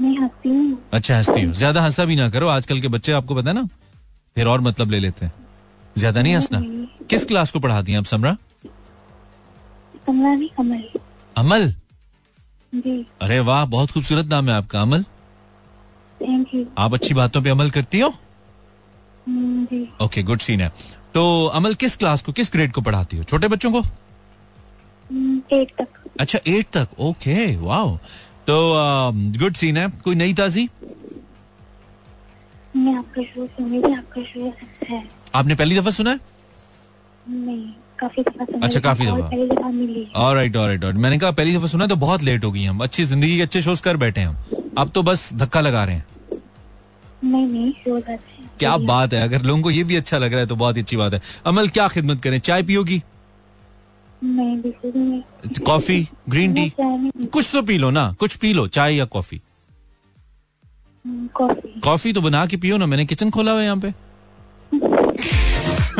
B: मैं हंसती हूँ
A: अच्छा हंसती हो। ज़्यादा हंसा भी ना करो। आजकल के बच्चे आपको पता है ना फिर और मतलब ले लेते हैं। ज़्यादा नहीं हंसना? किस क्लास को पढ़ाती हैं आप समरा?
B: नहीं
A: अमल?
B: जी।
A: अरे वाह बहुत खूबसूरत नाम है आपका अमल।
B: थैंक यू
A: आप अच्छी बातों पे अमल करती हो?
B: हम्म, जी।
A: ओके गुड सीन है। तो अमल किस क्लास को किस ग्रेड को पढ़ाती हो? छोटे बच्चों को?
B: हम्म, एट तक।
A: अच्छा एट तक? ओके वाह तो गुड सीन है। कोई नई ताजी?
B: मैं आपका शो सुनी आपका शो है।
A: आपने पहली दफ़ा सुना है?
B: नहीं काफ़ी दफ़ा
A: अच्छा, काफ़ी दफ़ा। और राइट और राइट मैंने कहा पहली दफ़ा सुना तो बहुत लेट हो गई हम अच्छी ज़िंदगी के अच्छे शोज़ कर बैठे हैं हम। अब तो बस धक्का लगा रहे हैं।
B: नहीं नहीं शोज़ अच्छे
A: क्या बात है। अगर लोगों को ये भी अच्छा लग रहा है तो बहुत अच्छी बात है। अमल क्या खिदमत करें? चाय पियोगी?
B: नहीं
A: कॉफ़ी ग्रीन टी? कुछ तो पी लो ना कुछ पी लो चाय या कॉफ़ी।
B: हम्म, कॉफ़ी।
A: कॉफ़ी तो बना के पियो ना मैंने किचन खोला हुआ यहाँ पे।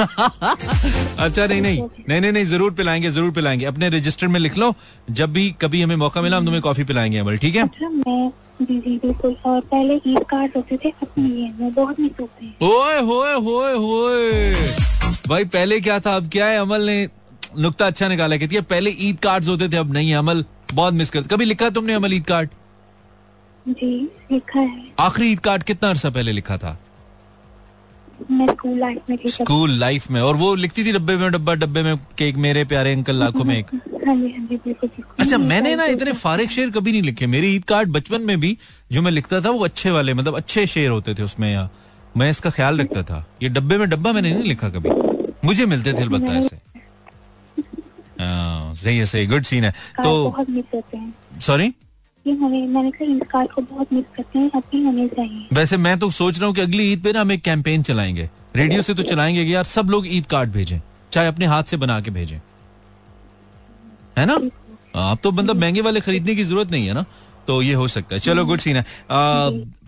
A: अच्छा नहीं नहीं नहीं नहीं नहीं ज़रूर पिलाएँगे ज़रूर पिलाएँगे। अपने रजिस्टर में लिख लो जब भी कभी हमें मौका मिला हम तुम्हें कॉफ़ी पिलाएँगे अमल ठीक है?
B: अच्छा मैं जी जी बिल्कुल और पहले ईद कार्ड होते थे अब है बहुत मिस होते हैं।
A: ओए होए होए होए। भाई पहले क्या था अब क्या है अमल ने नुक्ता अच्छा निकाला कहती है। पहले ईद कार्ड होते थे अब नहीं है अमल बहुत मिस कर कभी लिखा तुमने अमल ईद कार्ड
B: जी लिखा है।
A: आखिरी ईद कार्ड कितना अरसा पहले लिखा था?
B: मैं स्कूल लाइफ में
A: स्कूल लाइफ में। और वो लिखती थी डब्बे में डब्बा डब्बे में केक मेरे प्यारे अंकल लाखों में एक।
B: हाँ हाँ
A: अच्छा मैंने ना इतने फारिग शेर कभी नहीं लिखे। मेरे ईद कार्ड बचपन में भी जो मैं लिखता था वो अच्छे वाले मतलब अच्छे शेर होते थे उसमें या मैं इसका ख्याल रखता था। ये डब्बे में डब्बा मैंने नहीं लिखा कभी। मुझे मिलते थे अलबत्ता ऐसे। सही है सही गुड सीन है। तो
B: हैं।
A: सॉरी
B: हैं
A: वैसे मैं तो सोच रहा हूँ कि अगली ईद पे ना हम एक कैंपेन चलाएँगे। रेडियो से तो चलाएँगे यार सब लोग ईद कार्ड भेजें चाहे अपने हाथ से बना के भेजें। है ना? आप तो मतलब महँगे वाले खरीदने की ज़रूरत नहीं है ना? तो ये हो सकता है। चलो गुड सीन है।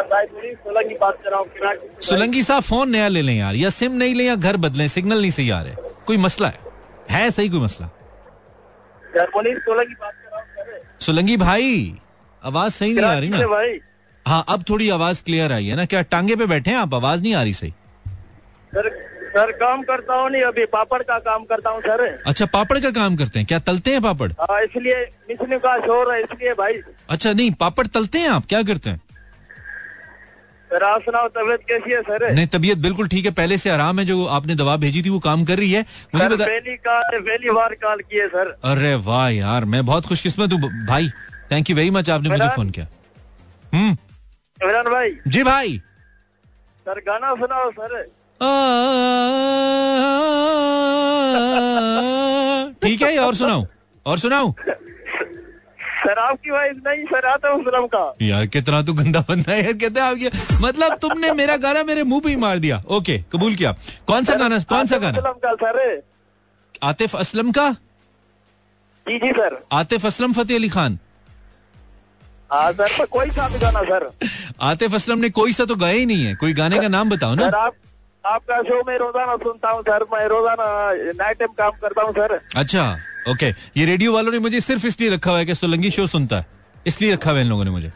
C: इमरान सोलह की बात कर रहा हूँ
A: साहब फ़ोन नया ले लें यार। या सिम नहीं लें या घर बदलें सिग्नल नहीं सही आ रहे। कोई मसला है? है सही कोई मसला?
C: यार सोलह की बात कर रहा हूँ सर।
A: सुलंगी भाई आवाज़ सही नहीं आ रही ना।
C: भाई।
A: हाँ अब थोड़ी आवाज़ क्लियर आई है ना। क्या टांगे पे बैठे हैं आप? आवाज़ नहीं आ रही सही।
C: सर सर काम करता हूँ नहीं अभी पापड़ का काम करता हूँ सर।
A: अच्छा पापड़ का काम करते हैं? क्या तलते हैं पापड़?
C: हाँ इसलिए मिसने का शोर है इसलिए भाई।
A: अच्छा नहीं पापड़ तलते हैं आप? क्या करते हैं?
C: सर आप सुनाओ तबियत कैसी है सर
A: नहीं तबीयत बिल्कुल ठीक है पहले से आराम है जो आपने दवा भेजी थी वो काम कर रही है मुझे बता
C: पहली कॉल पहली बार कॉल किए सर
A: अरे वाह यार मैं बहुत खुशकिस्मत हूँ भाई थैंक यू वेरी मच आपने मुझे फ़ोन किया हम्म
C: भाई
A: जी भाई
C: सर गाना सुनाओ सर
A: ठीक है और सुनाओ और सुनाओ
C: सर आपकी वॉइस नहीं हूँ फ़िल्म का।
A: यार कितना तू गंदा बंदा है यार कहते हैं आप मतलब तुमने मेरा गाना मेरे मुँह पे ही मार दिया। ओके कबूल किया। कौन सा गाना कौन सा गाना?
C: का सर।
A: आतिफ असलम का?
C: जी जी सर।
A: आतिफ असलम फतेह अली खान।
C: सर कोई सा भी गाना सर।
A: आतिफ असलम ने कोई सा तो गाया ही नहीं है। कोई गाने का नाम बताओ ना।
C: आप आपका शो मैं रोज़ाना सुनता हूँ सर। मैं रोज़ाना नाइट टाइम काम करता हूँ सर।
A: अच्छा। ओके ये रेडियो वालों ने मुझे सिर्फ़ इसलिए रखा हुआ है कि सोलंगी शो सुनता है। इसलिए रखा हुआ है इन लोगों ने मुझे।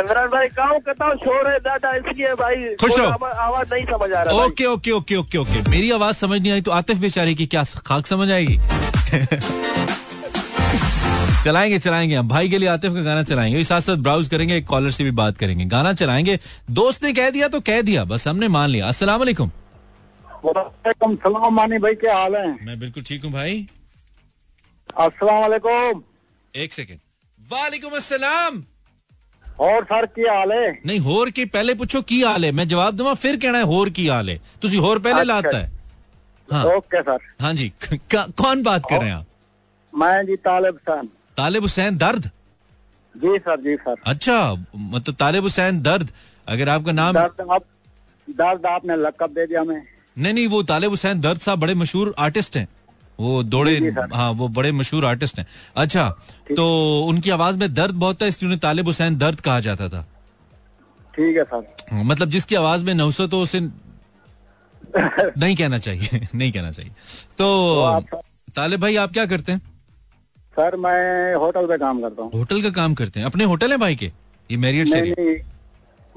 C: इमरान भाई काम करता हूँ शोर है ज़्यादा इसलिए भाई
A: खुश रहो।
C: आवाज़ नहीं समझ आ रहा
A: okay okay okay okay okay मेरी आवाज़ समझ नहीं आई तो आतिफ बेचारे की क्या खाक समझ आएगी? चलाएँगे चलाएँगे। हम भाई के लिए आतिफ का गाना चलाएँगे। साथ साथ ब्राउज करेंगे एक कॉलर से भी बात करेंगे। गाना चलाएँगे। दोस्त ने कह दिया तो कह दिया बस हमने मान लिया।
C: मानी भाई क्या हाल है?
A: मैं बिल्कुल ठीक हूँ भाई।
C: अस्सलाम
A: एक सेकेंड। वालेकुम अस्सलाम।
C: और सर क्या हाल है?
A: नहीं होर की पहले पूछो की हाल है। मैं जवाब दूँगा फिर कहना है होर की हाल है। तुसी होर पहले
C: अच्छा।
A: लाता है। हाँ।
C: Okay sir.
A: हाँ जी। क- क- कौन बात कर रहे हैं आप?
C: मैं जी तालिब हुसैन।
A: तालिब हुसैन दर्द?
C: जी सर जी सर।
A: अच्छा मतलब तालिब हुसैन दर्द। अगर आपका नाम
C: दर्द आप दर्द आपने लकब दे दिया हमें।
A: नहीं नहीं वो तालिब हुसैन दर्द साहब बड़े मशहूर आर्टिस्ट हैं। वो दौड़े हाँ वो बड़े मशहूर आर्टिस्ट हैं। अच्छा तो उनकी आवाज़ में दर्द बहुत था इसलिए उन्हें तालिब हुसैन दर्द कहा जाता था।
C: ठीक है सर।
A: हाँ, मतलब जिसकी आवाज़ में नौसत हो उसे नहीं कहना चाहिए नहीं कहना चाहिए। तो
C: आप-
A: तालिब भाई आप क्या करते हैं?
C: सर मैं होटल पे काम करता हूँ।
A: होटल का काम करते हैं? अपने होटल है भाई के? ये मैरियट से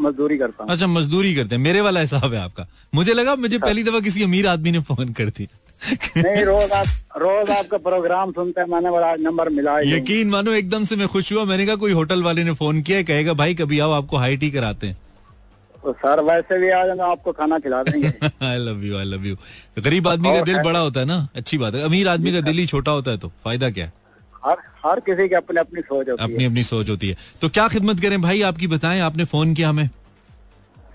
C: मजदूरी करता हूँ।
A: अच्छा मजदूरी करते हैं। मेरे वाला हिसाब है आपका। मुझे लगा मुझे पहली दफ़ा किसी अमीर आदमी ने फ़ोन कर दी
C: नहीं रोज आप रोज आपका प्रोग्राम सुनते हैं मैंने बड़ा नंबर मिला
A: यकीन मानो एकदम से मैं खुश हुआ। मैंने कहा कोई होटल वाले ने फ़ोन किया कहेगा भाई कभी आओ आपको हाई टी कराते हैं।
C: तो सर वैसे भी आ जाना आपको खाना खिला देंगे।
A: I love you I love you गरीब आदमी का दिल बड़ा होता है ना? अच्छी बात है। अमीर आदमी का दिल ही छोटा होता है तो। फ़ायदा क्या है?
C: हर हर किसी की अपनी अपनी सोच होती
A: अपनी अपनी सोच होती है। तो क्या खिदमत करें? भाई आपकी बताएँ आपने फ़ोन किया हमें।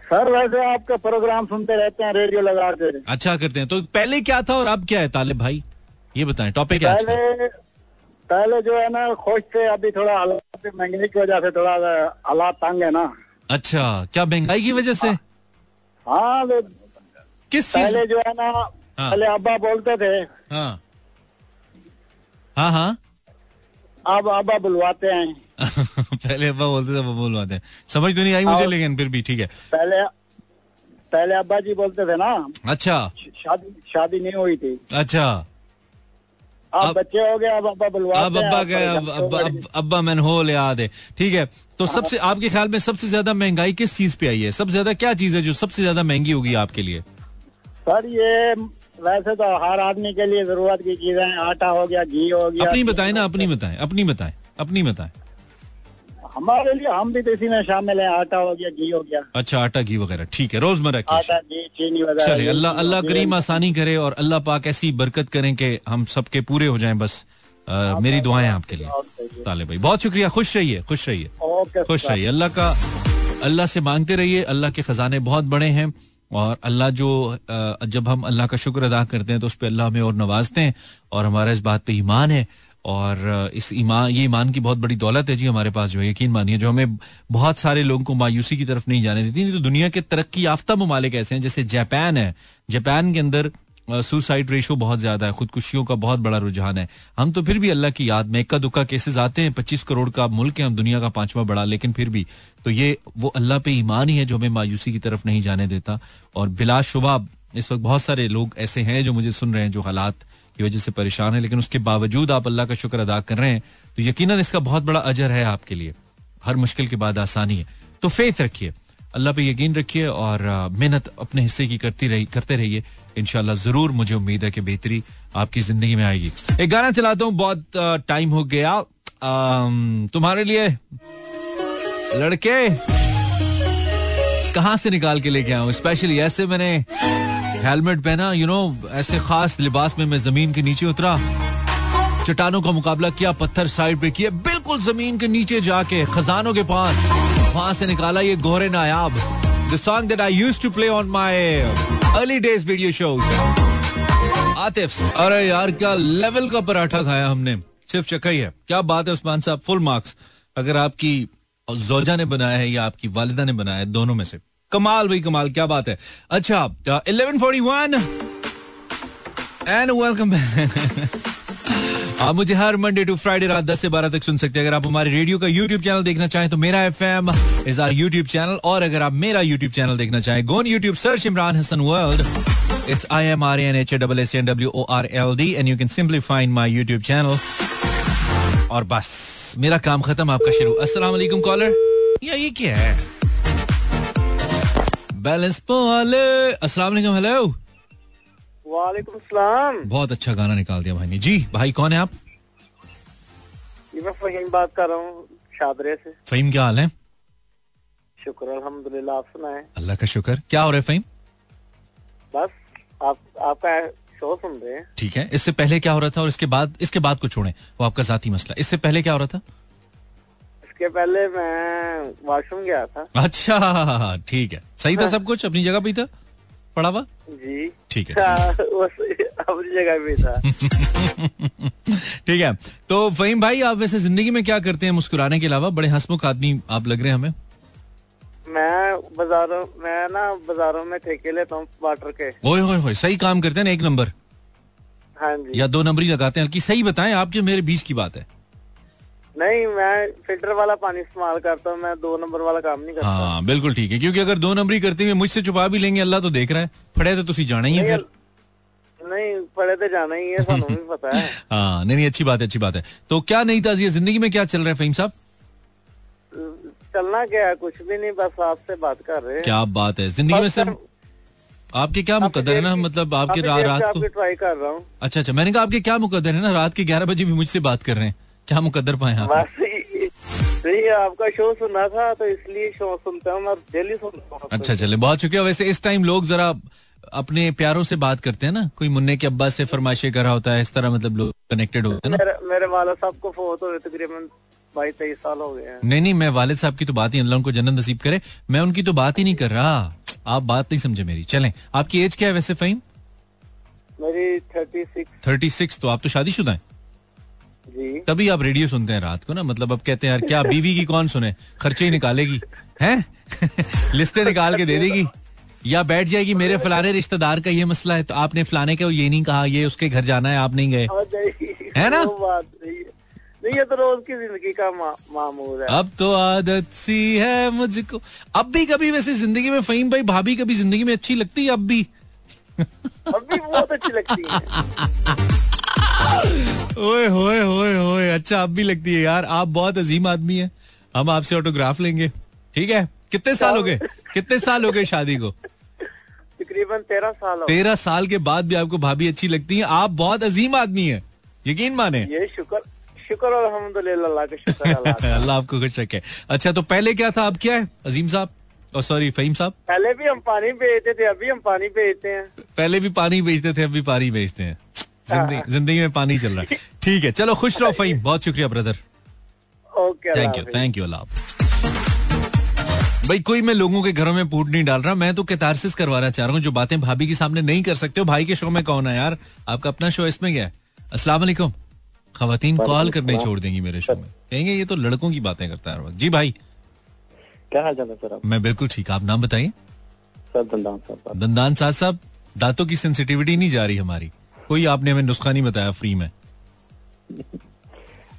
C: सर वैसे आपका प्रोग्राम सुनते रहते हैं रेडियो लगा के।
A: अच्छा करते हैं। तो पहले क्या था और अब क्या है तालिब भाई? ये बताएँ टॉपिक क्या है
C: पहले पहले जो है ना खुश थे अभी थोड़ा हालात महँगाई की वजह से थोड़ा हालात तंग है ना।
A: अच्छा क्या महँगाई की वजह से?
C: हाँ
A: किस चीज़
C: पहले जो है ना
A: हाँ।
C: पहले अब्बा बोलते थे।
A: हाँ। हाँ हाँ।
C: अब अब्बा बुलवाते हैं।
A: पहले अब्बा बोलते थे अब्बा बोलवाते हैं। समझ तो नहीं आई मुझे लेकिन फिर भी ठीक है।
C: पहले पहले अब्बा जी बोलते थे ना
A: अच्छा।
C: शादी शादी नहीं हुई थी।
A: अच्छा।
C: अब बच्चे हो गए अब अब्बा बुलवाते
A: अब
C: हैं,
A: अब्बा
C: अब
A: गए अब अब्बा
C: हो।
A: अब्बा याद है ठीक है। तो सबसे आपके ख्याल में सबसे ज़्यादा महँगाई किस चीज़ पे आई है? सबसे ज़्यादा क्या चीज़ है जो सबसे ज़्यादा महँगी होगी आपके लिए?
C: सर ये वैसे तो हर आदमी के लिए ज़रूरत की चीज़ें आटा हो गया घी हो गया
A: अपनी बताए ना अपनी बताए अपनी बताए अपनी बताएँ।
C: हमारे लिए हम भी तो इसी में शामिल हैं आटा हो गया घी हो गया।
A: अच्छा आटा घी वगैरह। ठीक है रोज़मर्रा की
C: आटा घी चीनी वगैरह
A: चले अल्लाह अल्लाह करीम आसानी करे और अल्लाह पाक ऐसी बरकत करें कि हम सबके पूरे हो जाएँ बस। अ, मेरी दुआएँ आपके लिए।
C: है।
A: ताले भाई बहुत शुक्रिया खुश रहिए खुश रहिए। खुश रहिए। अल्लाह का अल्लाह से मांगते रहिए अल्लाह के खजाने बहुत बड़े हैं और अल्लाह जो जब हम अल्लाह का शुक्र अदा करते हैं तो उस पर अल्लाह हमें और नवाजते हैं और हमारा इस बात पे ईमान है और इस ईमान ये ईमान की बहुत बड़ी दौलत है जी हमारे पास जो है, यकीन मानिए, जो हमें बहुत सारे लोगों को मायूसी की तरफ़ नहीं जाने देती। नहीं तो दुनिया के तरक्की याफ्ता ममालिक ऐसे हैं, जैसे जापान है। जापान के अंदर सुसाइड रेशो बहुत ज़्यादा है, खुदकुशियों का बहुत बड़ा रुझान है। हम तो फिर भी अल्लाह की याद में इक्का दुक्का केसेस आते हैं, पच्चीस करोड़ का मुल्क है, हम दुनिया का पांचवा बड़ा, लेकिन फिर भी तो ये, वो अल्लाह पे ईमान ही है जो हमें मायूसी की तरफ़ नहीं जाने देता। और बिलाशुबा, इस वक्त बहुत सारे लोग ऐसे हैं जो मुझे सुन रहे हैं, जो हालात की वजह से परेशान है, लेकिन उसके बावजूद आप अल्लाह का शुक्र अदा कर रहे हैं तो यकीनन इसका बहुत बड़ा अजर है आपके लिए। हर मुश्किल के बाद आसानी है। तो फेथ रखिए। अल्लाह पे यकीन रखिए और मेहनत अपने हिस्से की करती रही, करते रहिए। इनशाला ज़रूर मुझे उम्मीद है कि बेहतरी आपकी ज़िंदगी में आएगी। एक गाना चलाता हूँ, बहुत टाइम हो गया। तुम्हारे लिए, लड़के, कहाँ से निकाल के लेके आऊँ? स्पेशली ऐसे मैंने हेलमेट पहना यू नो ऐसे खास लिबास में मैं ज़मीन के नीचे उतरा, चट्टानों का मुकाबला किया, पत्थर साइड पे किए, बिल्कुल ज़मीन के नीचे जाके, खजानों के पास, वहाँ से निकाला ये गोरे नायाब। The song that I used to play on my early days video shows Atif, अरे यार, क्या लेवल का पराठा खाया हमने? सिर्फ़ चकाई है क्या बात है, उस्मान साहब? फुल मार्क्स अगर आपकी जोजा ने बनाया है या आपकी वालिदा ने बनाया है, दोनों में से। कमाल भाई, कमाल, क्या बात है। अच्छा eleven forty one and welcome आप मुझे हर मंडे टू फ्राइडे रात 10 से 12 तक सुन सकते हैं। अगर आप हमारे रेडियो का यूट्यूब चैनल देखना चाहें तो मेरा F M is our YouTube channel और अगर आप मेरा यूट्यूब चैनल देखना चाहें go on YouTube search Imran Hasan world it's I M R N H double S N W O R L D and you can simply find my YouTube channel और बस, मेरा काम खत्म, आपका शुरू। वालेकुम कॉलर या, ये क्या है? बैलेंस वाले। अस्सलाम वालेकुम हेलो।
C: वालेकुम सलाम।
A: बहुत अच्छा गाना निकाल दिया भाई ने। जी भाई कौन है आप?
C: ये मैं फहीम बात कर रहा हूँ शादरे से।
A: फहीम क्या हाल है?
C: शुक्र अल्हम्दुलिल्लाह आप सुनाए।
A: अल्लाह का शुक्र। क्या हो रहा है फहीम?
C: बस आप आपका शो सुन रहे हैं।
A: ठीक है इससे पहले क्या हो रहा था और इसके बाद इसके बाद को छोड़ें। वो आपका जाती मसला। इससे पहले क्या हो रहा था?
C: इसके पहले मैं वॉशरूम गया था।
A: अच्छा ठीक है। सही था सब कुछ? अपनी जगह पे था? पड़ा हुआ?
C: जी।
A: ठीक है।
C: हाँ, अपनी जगह पे था।
A: ठीक है। तो फहीम भाई आप वैसे ज़िंदगी में क्या करते हैं मुस्कुराने के अलावा? बड़े हंसमुख आदमी आप लग रहे हैं हमें।
D: मैं बाजारों मैं ना बाजारों में ठेके लेता हूँ वाटर के।
A: ओए होए होए सही काम करते हैं ना एक नंबर।
D: हाँ जी।
A: या दो नंबर ही लगाते हैं। कि सही बताएँ आपके मेरे बीच की बात है।
D: नहीं मैं फ़िल्टर वाला पानी इस्तेमाल करता हूँ मैं दो नंबर वाला काम नहीं करता।
A: हाँ बिल्कुल ठीक है क्योंकि अगर दो नंबर ही करते हुए मुझसे छुपा भी लेंगे अल्लाह तो देख रहा है फड़े तो तुसी जाना ही है
D: नहीं,
A: फिर।
D: नहीं पढ़े तो जाना ही है सानू भी पता है।
A: हाँ नहीं नहीं अच्छी बात है अच्छी बात है। तो क्या नहीं ताजी ज़िंदगी में क्या चल रहा है फहीम साहब?
D: चलना क्या है कुछ भी नहीं बस आपसे बात कर रहे हैं।
A: क्या बात है ज़िंदगी में सर आपके क्या मुकदर है ना मतलब आपके रात को
D: ट्राई कर रहा हूँ।
A: अच्छा अच्छा मैंने कहा आपके क्या मुकद्दर है ना रात के ग्यारह बजे भी मुझसे बात कर रहे हैं। क्या मुकद्दर पाए आप
D: आपका शो सुना था तो इसलिए शो सुनता हूँ डेली सुनता हूँ
A: अच्छा चले बहुत शुक्रिया। वैसे इस टाइम लोग जरा अपने प्यारों से बात करते हैं ना कोई मुन्ने के अब्बा से फरमाइशे कर रहा होता है इस तरह मतलब लोग कनेक्टेड होते हैं ना।
D: मेरे वाला साहब को फोत हुए तकरीबन बाईस तेईस साल हो गए हैं।
A: नहीं नहीं मैं वालिद साहब की तो बात ही अल्लाह उनको जन्नत नसीब करे मैं उनकी तो बात ही नहीं कर रहा। आप बात नहीं समझे मेरी। चलें आपकी एज क्या है वैसे फहीम?
D: मेरी थर्टी सिक्स
A: थर्टी सिक्स तो आप तो शादीशुदा हैं।
D: जी।
A: तभी आप रेडियो सुनते हैं रात को ना मतलब अब कहते हैं यार क्या बीवी की कौन सुने? खर्चे ही निकालेगी हैं? लिस्टें निकाल के दे देगी। या बैठ जाएगी मेरे फलाने रिश्तेदार का ये मसला है तो आपने फलाने का ये नहीं कहा ये उसके घर जाना है आप नहीं गए। है ना?
D: है। नहीं ये तो रोज की ज़िंदगी का मा, मामूल है।
A: अब तो आदत सी है मुझको। अब भी कभी वैसे ज़िंदगी में फहीम भाई भाभी कभी ज़िंदगी में अच्छी लगती है अब भी?
D: अब भी बहुत अच्छी लगती है।
A: ओए होए होए होए अच्छा आप भी लगती है यार आप बहुत अजीम आदमी है। हम आपसे ऑटोग्राफ लेंगे। ठीक है? कितने साल हो गए? कितने साल हो गए शादी को?
D: तकरीबन तेरह साल हो
A: तेरह साल के बाद भी आपको भाभी अच्छी लगती है। आप बहुत अजीम आदमी है। यकीन माने?
D: ये शुक्र शुक्र अलहमदुलिल्लाह अल्लाह का शुक्र अल्लाह
A: आपको खुश रखे। अच्छा तो पहले क्या था? अब क्या है? अजीम साहब? और सॉरी फहीम साहब?
D: पहले भी हम पानी बेचते थे अभी हम पानी बेचते हैं।
A: पहले भी पानी बेचते थे अभी पानी बेचते हैं। ज़िंदगी ज़िंदगी में पानी चल रहा है। ठीक है चलो खुश रहो फहीम। बहुत शुक्रिया brother thank
D: you.
A: Thank you अल्लाह भाई कोई मैं लोगों के घरों में फूट नहीं डाल रहा। मैं तो कैतारसिस करवाना चाह रहा हूँ जो बातें भाभी के सामने नहीं कर सकते हो। भाई के शो में कौन है यार? आपका अपना शो इसमें क्या है? अस्सलाम वालेकुम। खातन कॉल करने छोड़ देंगी मेरे शो में। कहेंगे ये तो लड़कों की बातें करता है जी भाई।
E: क्या हाल चाल है सर
A: मैं बिल्कुल ठीक आप नाम बताइए।
E: सर दंदान साहब।
A: दंदान साहब साहब दांतों की सेंसिटिविटी नहीं जा रही हमारी। कोई आपने हमें नुस्खा नहीं बताया फ्री में?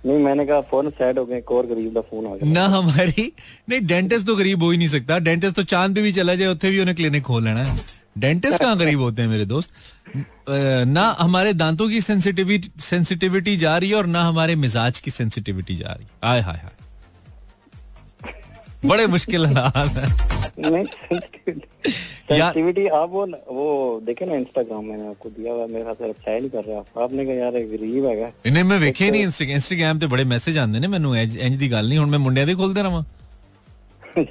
E: नहीं मैंने कहा फ़ोन साइड हो गए एक और गरीब का फ़ोन आ गया।
A: ना हमारी नहीं डेंटिस्ट तो गरीब हो ही नहीं सकता। डेंटिस्ट तो चाँद पे भी चला जाए उत्थे भी उन्हें क्लिनिक खोल लेना है। डेंटिस्ट कहाँ गरीब होते हैं मेरे दोस्त? ना हमारे दांतों की सेंसिटिविटी सेंसिटिविटी जा रही है और ना हमारे मिजाज की सेंसिटिविटी जा रही है। आय हाय हाय। बड़े मुश्किल हालात है।
E: सेंसिटिविटी आप वो वो देखे ना इंस्टाग्राम मैंने आपको दिया हुआ मेरे हाथ से रिप्लाई नहीं कर रहा आप। आपने कहा यार एक गरीब है
A: इन्हें मैं वेखे नहीं इंस्टाग्राम इंस्टाग्राम ਤੇ ਬੜੇ ਮੈਸੇਜ ਆਉਂਦੇ ਨੇ ਮੈਨੂੰ ਇੰਜ ਇੰਜ ਦੀ ਗੱਲ ਨਹੀਂ ਹੁਣ ਮੈਂ ਮੁੰਡਿਆਂ ਦੇ ਖੋਲਦੇ ਰਵਾਂ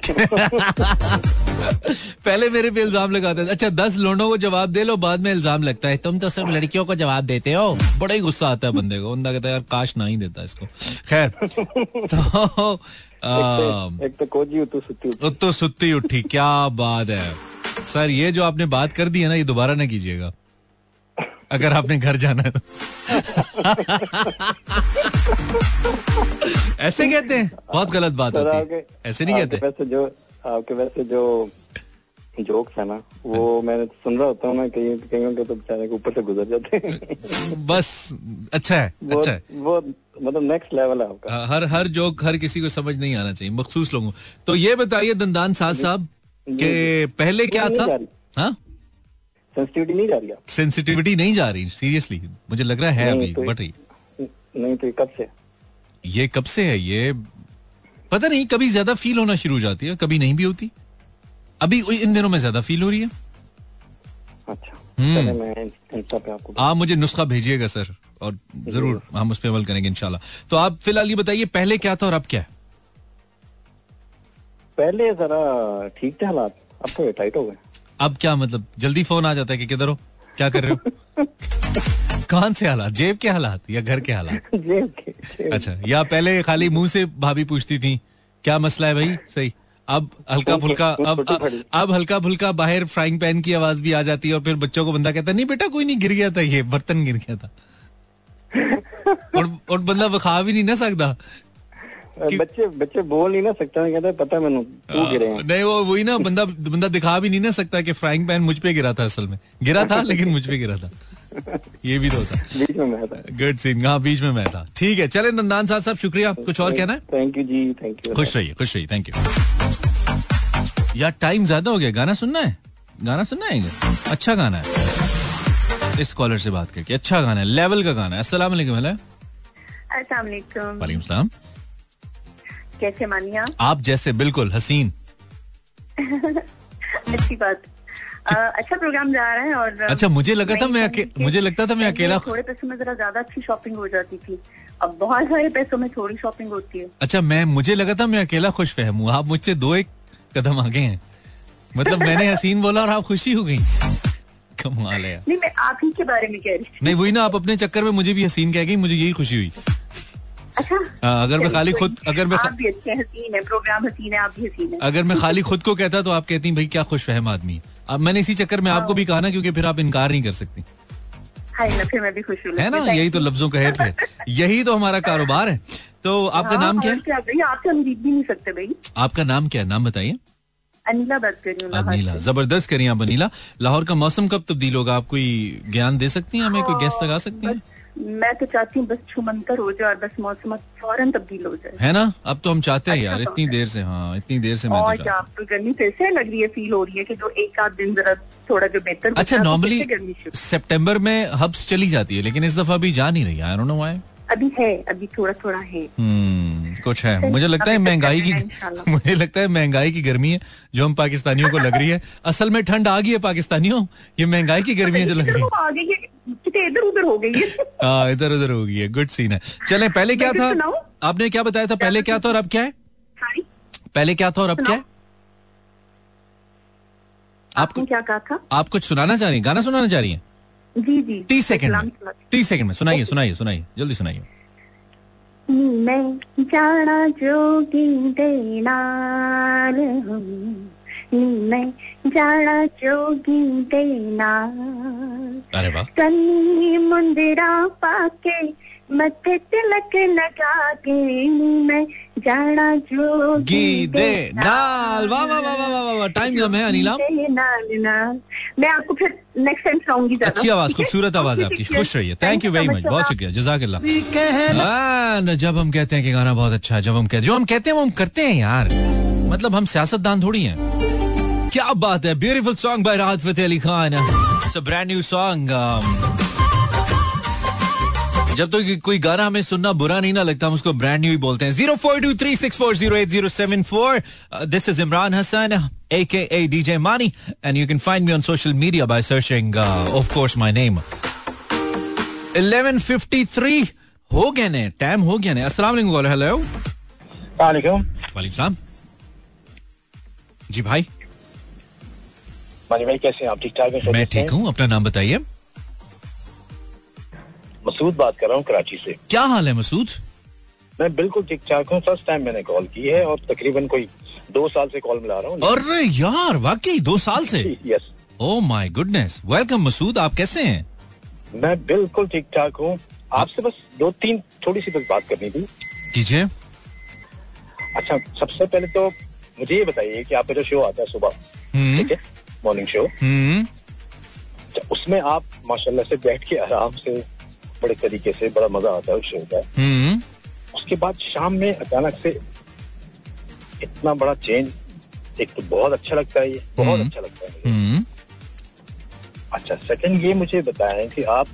A: पहले मेरे पे इल्जाम लगाते थे अच्छा दस लोगों को जवाब दे लो बाद में इल्जाम लगता है तुम तो सिर्फ लड़कियों को जवाब देते हो बड़ा ही गुस्सा आता है बंदे को बंदा कहता है यार काश ना ही देता इसको खैर तो आ,
E: एक तो कोजी उतु सुती उतु।
A: तो सुत्ती उठी क्या बात है। सर ये जो आपने बात कर दी है ना ये दोबारा ना कीजिएगा। अगर आपने घर जाना है तो। ऐसे कहते हैं। बहुत गलत बात होती है। ऐसे नहीं कहते।
E: वैसे जो आपके वैसे जो जोक्स है ना वो मैं सुन रहा होता हूँ ना कहीं कहीं के तो बेचारे के ऊपर से गुजर जाते हैं।
A: बस अच्छा है अच्छा है।
E: वो मतलब नेक्स्ट लेवल है आपका।
A: हाँ, हर हर जोक हर किसी को समझ नहीं आना चाहिए मखसूस लोगों तो ये बताइए दंदान साज साहब के पहले क्या था? हाँ?
E: सेंसिटिविटी नहीं जा रही
A: सेंसिटिविटी नहीं जा रही सीरियसली मुझे लग रहा है अभी
E: तो-
A: बढ़ रही।
E: नहीं तो कब से?
A: ये कब से है? ये पता नहीं कभी ज़्यादा फील होना शुरू हो जाती है कभी नहीं भी होती। अभी इन दिनों में ज़्यादा फील हो रही है।
E: अच्छा।
A: हम्म।
E: मैं
A: आप मुझे नुस्खा भेजिएगा सर। और ज़रूर हम उस पर अमल करेंगे इंशाल्लाह। तो आप फ़िलहाल ये बताइए पहले क्या था और अब क्या है?
E: पहले जरा ठीक थे हालात अब तो टाइट हो गए।
A: अब क्या मतलब जल्दी फ़ोन आ जाता है कि किधर हो? क्या कर रहे हो? कौन से हालात? जेब के हालात या घर के हालात?
E: जेब के जेब।
A: अच्छा या पहले खाली मुँह से भाभी पूछती थी क्या मसला है भाई? सही। अब हल्का फुल्का अब अब, अब हल्का फुल्का बाहर फ्राइंग पैन की आवाज़ भी आ जाती है और फिर बच्चों को बंदा कहता है नहीं बेटा कोई नहीं गिर गया था ये बर्तन गिर गया था। और और बंदा वो खा भी नहीं ना सकता।
E: बच्चे बच्चे बोल नहीं ना सकते कहता पता है मैंने तू गिरे हैं।
A: नहीं वो वही ना बंदा बंदा दिखा भी नहीं ना सकता कि फ्राइंग पैन मुझ पे गिरा था असल में। गिरा था लेकिन मुझ पे गिरा था। ये भी तो होता।
E: बीच में मैं था।
A: गुड सीन हाँ बीच में मैं था। ठीक है चले नंदान साहब साहब शुक्रिया। कुछ और कहना है?
E: थैंक यू जी थैंक यू
A: खुश रहिए खुश रहिए थैंक यू यार टाइम ज़्यादा हो गया। गाना सुनना है? गाना सुनना है अच्छा गाना है। इस कॉलर से बात करके। अच्छा गाना है लेवल का गाना है। अस्सलाम वालेकुम हेलो
F: अस्सलाम वालेकुम।
A: सलाम।
F: कैसे मानिया?
A: आप जैसे बिल्कुल हसीन।
F: अच्छी बात। अच्छा प्रोग्राम जा रहा है और
A: अच्छा, मुझे लगा था मैं अके- मुझे लगता था मैं अकेला-
F: थोड़े पैसों में जरा ज़्यादा अच्छी शॉपिंग हो जाती थी। अब बहुत सारे पैसों में थोड़ी शॉपिंग होती है।
A: अच्छा मैं मुझे लगा था मैं अकेला खुश फहम हूँ। आप मुझसे दो एक कदम आगे हैं। मतलब मैंने हसीन बोला और आप खुशी हो गई। कमाल है।
F: नहीं मैं आप ही के बारे में कह रही थी
A: नहीं वही ना आप अपने चक्कर में मुझे भी हसीन कह गई मुझे यही खुशी हुई।
F: अच्छा।
A: हाँ, अगर मैं खाली खुद अगर मैं
F: आप भी अच्छे हसीन है प्रोग्राम हसीन है आप भी हसीन है।
A: अगर मैं खाली खुद को कहता तो आप कहती भाई क्या खुश फहम आदमी है। अब मैंने इसी चक्कर में आपको भी कहा ना क्योंकि फिर आप इनकार नहीं कर सकती।
F: हाय ना फिर मैं भी खुश है
A: ना? यही तो लफ्जों का हेर फेर यही तो हमारा कारोबार है। तो आपका नाम क्या है?
F: आपसे हम जीत भी नहीं सकते भाई।
A: आपका नाम क्या है? नाम बताइए।
F: अनिला बात कर रही हूँ
A: अनीला। ज़बरदस्त करिए आप अनीला। लाहौर का मौसम कब तब्दील होगा? आप कोई ज्ञान दे सकती हैं? हमें कोई गेस्ट लगा सकती हैं?
F: मैं तो चाहती हूँ बस छुमंतर हो जाए और बस मौसम फ़ौरन तब्दील हो जाए।
A: है ना? अब तो हम चाहते हैं यार
F: अच्छा
A: इतनी
F: तो
A: देर से हाँ इतनी देर से मैं
F: और
A: तो
F: क्या
A: चाहता
F: आपको गर्मी फिर से लग रही है फील हो रही है कि जो एक आध दिन जरा थोड़ा जो बेहतर
A: अच्छा
F: तो
A: नॉर्मली
F: शुरू।
A: सितंबर में हब्स चली जाती है लेकिन इस दफ़ा अभी जा नहीं रही। आई डोंट नो व्हाई
F: अभी है अभी थोड़ा थोड़ा है।
A: हम्म कुछ है। मुझे लगता है महँगाई की। मुझे लगता है महँगाई की गर्मी है जो हम पाकिस्तानियों को लग रही है। असल में ठंड आ गई है पाकिस्तानियों। ये महँगाई की गर्मी है जो लग रही है।
F: कितने इधर उधर हो गई है।
A: हाँ इधर उधर हो गई है। गुड सीन है। चले पहले क्या था? आपने क्या बताया था? पहले क्या था और अब क्या है? पहले क्या था और अब क्या है?
F: आपने क्या कहा था?
A: आप कुछ सुनाना चाह रही हैं? गाना सुनाना चाह रही हैं?
F: जी जी।
A: तीस सेकंड में तीस सेकंड में। सुनाइए सुनाइए सुनाइए। जल्दी सुनाइए।
F: मैं जाना जोगी देना हूँ। मैं जाना जोगी देना
A: अरे वाह।
F: सन्नी मुंदरा पाके मथे तिलक लगा के मैं जाना जोगी
A: दे नाल। वाह वाह वाह वाह वाह वाह टाइम कम है अनिला
F: नाल नाल मैं आपको फिर नेक्स्ट टाइम सुनाऊँगी ज़्यादा।
A: अच्छी आवाज़ खूबसूरत आवाज़ आपकी खुश रहिए। थैंक यू वेरी मच बहुत शुक्रिया जजाकल्ला। जब हम कहते हैं कि गाना बहुत अच्छा है जब हम कहते जो हम कहते हैं वो हम करते हैं यार। मतलब हम सियासतदान थोड़ी हैं। क्या बात है beautiful song by Rahat Fateh Ali Khan it's a brand new song जब तो कोई गाना हमें सुनना बुरा नहीं ना लगता हम उसको ब्रांड न्यू ही बोलते हैं। Zero four two three six four zero eight zero seven four this is Imran Hasan aka DJ Mani and you can find me on social media by searching uh, of course my name. 1153 हो गए ने time हो गया ने। अस्सलाम वालेकुम hello
G: वालेकुम।
A: वालेकुम सलाम। जी भाई।
G: मानी भाई कैसे हैं आप? ठीक ठाक हैं?
A: मैं ठीक हूँ अपना नाम बताइए।
G: मसूद बात कर रहा हूँ कराची से।
A: क्या हाल है मसूद?
G: मैं बिल्कुल ठीक ठाक हूँ फ़र्स्ट टाइम मैंने कॉल की है और तकरीबन कोई दो साल से कॉल मिला रहा हूँ।
A: अरे यार वाकई दो साल से?
G: Yes
A: oh my goodness welcome Masood आप कैसे हैं?
G: मैं बिल्कुल ठीक ठाक हूँ। आपसे बस दो तीन थोड़ी सी बस बात करनी थी।
A: कीजिए।
G: अच्छा सबसे पहले तो मुझे ये बताइए कि आपका जो शो आता है सुबह
A: हम्म।
G: ठीक है? मॉर्निंग शो
A: हम्म।
G: अच्छा, उसमें आप माशाल्लाह से बैठ के आराम से बड़े तरीके से बड़ा मज़ा आता है उस शो का।
A: हम्म।
G: उसके बाद शाम में अचानक से इतना बड़ा चेंज एक तो बहुत अच्छा लगता है ये बहुत
A: हम्म।
G: अच्छा लगता है मुझे।
A: हम्म।
G: अच्छा सेकंड ये मुझे बताएँ कि आप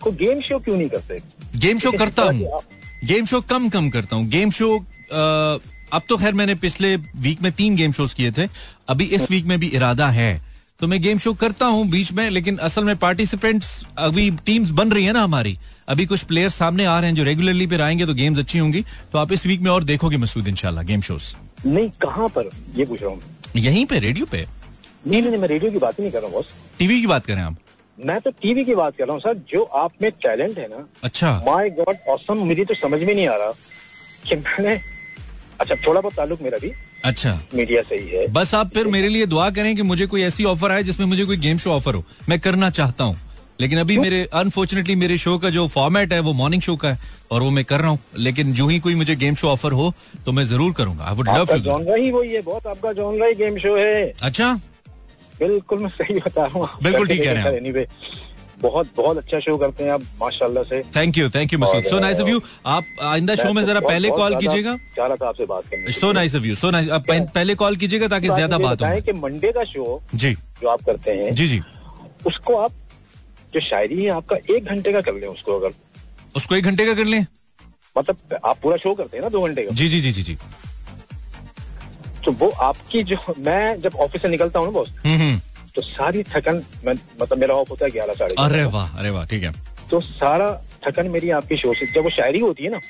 G: को गेम शो क्यों नहीं करते?
A: गेम शो करता हूँ। गेम शो कम कम करता हूँ। गेम शो अब तो खैर मैंने पिछले वीक में तीन गेम शोज़ किए थे। अभी इस वीक में भी इरादा है। तो मैं गेम शो करता हूँ बीच में लेकिन असल में पार्टिसिपेंट्स अभी टीम्स बन रही है ना हमारी। अभी कुछ प्लेयर्स सामने आ रहे हैं जो रेगुलरली फिर आएँगे तो गेम्स अच्छी होंगी। तो आप इस वीक में और देखोगे मसूद इंशाल्लाह गेम शोज़
G: नहीं कहाँ पर? ये पूछ रहा हूँ।
A: यहीं पे रेडियो पे?
G: नहीं नहीं मैं रेडियो की बात ही नहीं कर रहा हूँ बॉस
A: टीवी की बात करें आप?
G: मैं तो टीवी की बात कर रहा हूँ सर जो आप में टैलेंट है ना
A: अच्छा।
G: माय गॉड ऑसम मुझे तो समझ में नहीं आ रहा कि मैंने अच्छा थोड़ा बहुत ताल्लुक मेरा भी।
A: अच्छा।
G: मीडिया से ही
A: बस आप फिर मेरे लिए दुआ करें कि मुझे कोई ऐसी ऑफ़र आए जिसमें मुझे कोई गेम शो ऑफ़र हो। मैं करना चाहता हूँ। लेकिन अभी मेरे अनफॉर्चुनेटली मेरे शो का जो फॉर्मेट है वो मॉर्निंग शो का है और वो मैं कर रहा हूँ। लेकिन जो ही कोई मुझे गेम शो ऑफ़र हो तो मैं ज़रूर करूँगा। आई वुड लव
G: जॉनरा ही वही है बहुत आपका जॉनरा ही गेम शो है।
A: अच्छा।
G: बिल्कुल मैं सही बता रहा हूँ।
A: बिल्कुल ठीक कह रहे हैं
G: बहुत बहुत अच्छा शो करते हैं आप माशाल्लाह से।
A: Thank you thank you Masood so nice of you आप आइंदा शो में जरा पहले कॉल कीजिएगा
G: चाह रहा था आपसे बात करने
A: so nice of you so nice आप पहले कॉल कीजिएगा ताकि ज़्यादा बात हो।
G: कि मंडे का शो
A: जी।
G: जो आप करते हैं
A: जी जी।
G: उसको आप जो शायरी है आपका एक घंटे का कर लें उसको अगर।
A: उसको एक घंटे का कर लें?
G: मतलब आप पूरा शो करते हैं ना दो घंटे का?
A: जी जी जी जी जी।
G: तो वो आपकी जो मैं जब ऑफ़िस से निकलता हूँ ना बॉस तो सारी थकन मतलब मेरा ऑफ़ होता है ग्यारह साढ़े
A: अरे वाह अरे वाह ठीक है।
G: तो सारा थकन मेरी आपके शो से जब वो शायरी होती है ना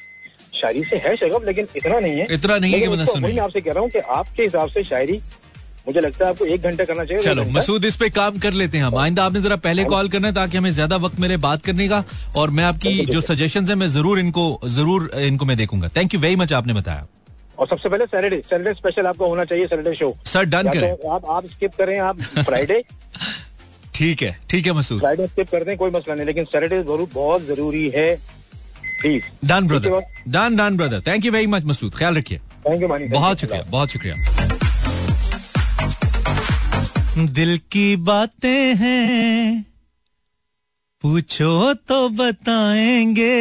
G: शायरी से है शगफ लेकिन इतना नहीं है।
A: इतना नहीं है
G: मैं आपसे कह रहा हूँ कि आपके हिसाब से शायरी मुझे लगता है आपको एक घंटा करना चाहिए
A: चलो मसूद इस पे काम कर लेते हैं हम। आइंदा आपने जरा पहले कॉल करना है ताकि हमें ज़्यादा वक्त मेरे बात करने का और मैं आपकी जो सजेशन है मैं ज़रूर इनको ज़रूर इनको मैं देखूँगा। थैंक यू वेरी मच आपने बताया।
G: और सबसे पहले सैटरडे सैटरडे स्पेशल आपका होना चाहिए सैटरडे शो
A: सर डन करें
G: तो आप आप स्किप करें आप फ्राइडे
A: ठीक है ठीक है मसूद।
G: फ्राइडे स्किप कर दें कोई मसला नहीं लेकिन सैटरडे ज़रूर बहुत ज़रूरी है। Please done
A: brother done done brother thank you very much Masood. ख्याल रखिए।
G: थैंक यू मानी
A: बहुत शुक्रिया बहुत शुक्रिया। दिल की बातें हैं पूछो तो बताएँगे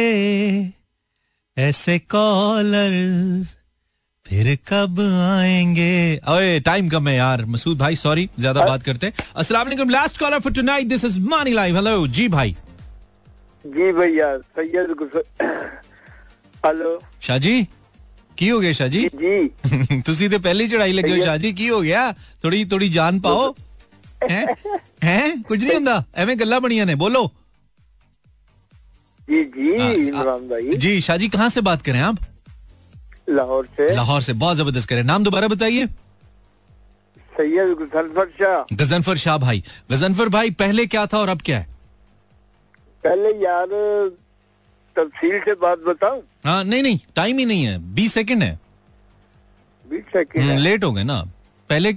A: ऐसे कॉलर्स फिर कब आएँगे? ओए टाइम कम है यार। मसूद भाई सॉरी ज़्यादा बात करते। अस्सलाम वालेकुम last caller for tonight this is Mani live hello जी भाई।
D: जी भैया सैयद हेलो
A: शाह जी की हो गया शाह जी?
D: जी।
A: तुसी ते पहले चढ़ाई लगे हो शाह जी की हो गया? थोड़ी थोड़ी जान पाओ। हैं? हैं? कुछ नहीं हुंदा? एवें गल्ला बनियाँ ने बोलो।
D: जी जी
A: हाँ,
D: आ, आ, भाई।
A: जी शाह जी कहाँ से बात करें आप?
D: लाहौर से।
A: लाहौर से। बहुत ज़बरदस्त करें। नाम दोबारा बताइए।
D: सैयद गुसलफर शाह।
A: गजनफर शाह भाई। गजनफर भाई पहले क्या था और अब क्या है?
D: पहले यार तफसील से बात बताऊँ?
A: हाँ नहीं नहीं टाइम ही नहीं है। बीस सेकंड है।
D: बीस सेकेंड
A: हम्म, लेट हो गए ना। पहले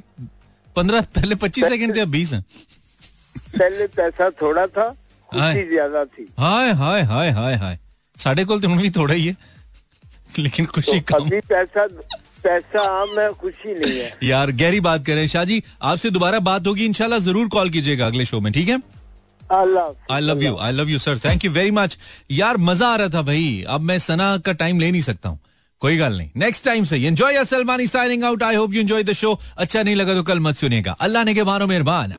A: पंद्रह पहले पच्चीस सेकंड थे अब बीस है।
D: पहले पैसा थोड़ा था खुशी ज़्यादा थी।
A: हाय हाय हाय हाय हाय। साढ़े कोल तो भी थोड़ा ही है। लेकिन खुशी
D: तो
A: कम
D: पैसा पैसा आम है खुशी नहीं है।
A: यार गहरी बात करें शाह जी आपसे दोबारा बात होगी इंशाल्लाह ज़रूर कॉल कीजिएगा अगले शो में ठीक है? I love you I love you sir thank you very much यार मज़ा आ रहा था भाई। अब मैं सना का टाइम ले नहीं सकता हूँ। कोई गल नहीं। नेक्स्ट टाइम से। Enjoy Salmani signing out I hope you enjoy the show अच्छा नहीं लगा तो कल मत सुनिएगा। अल्लाह ने के मारो मेहरबान।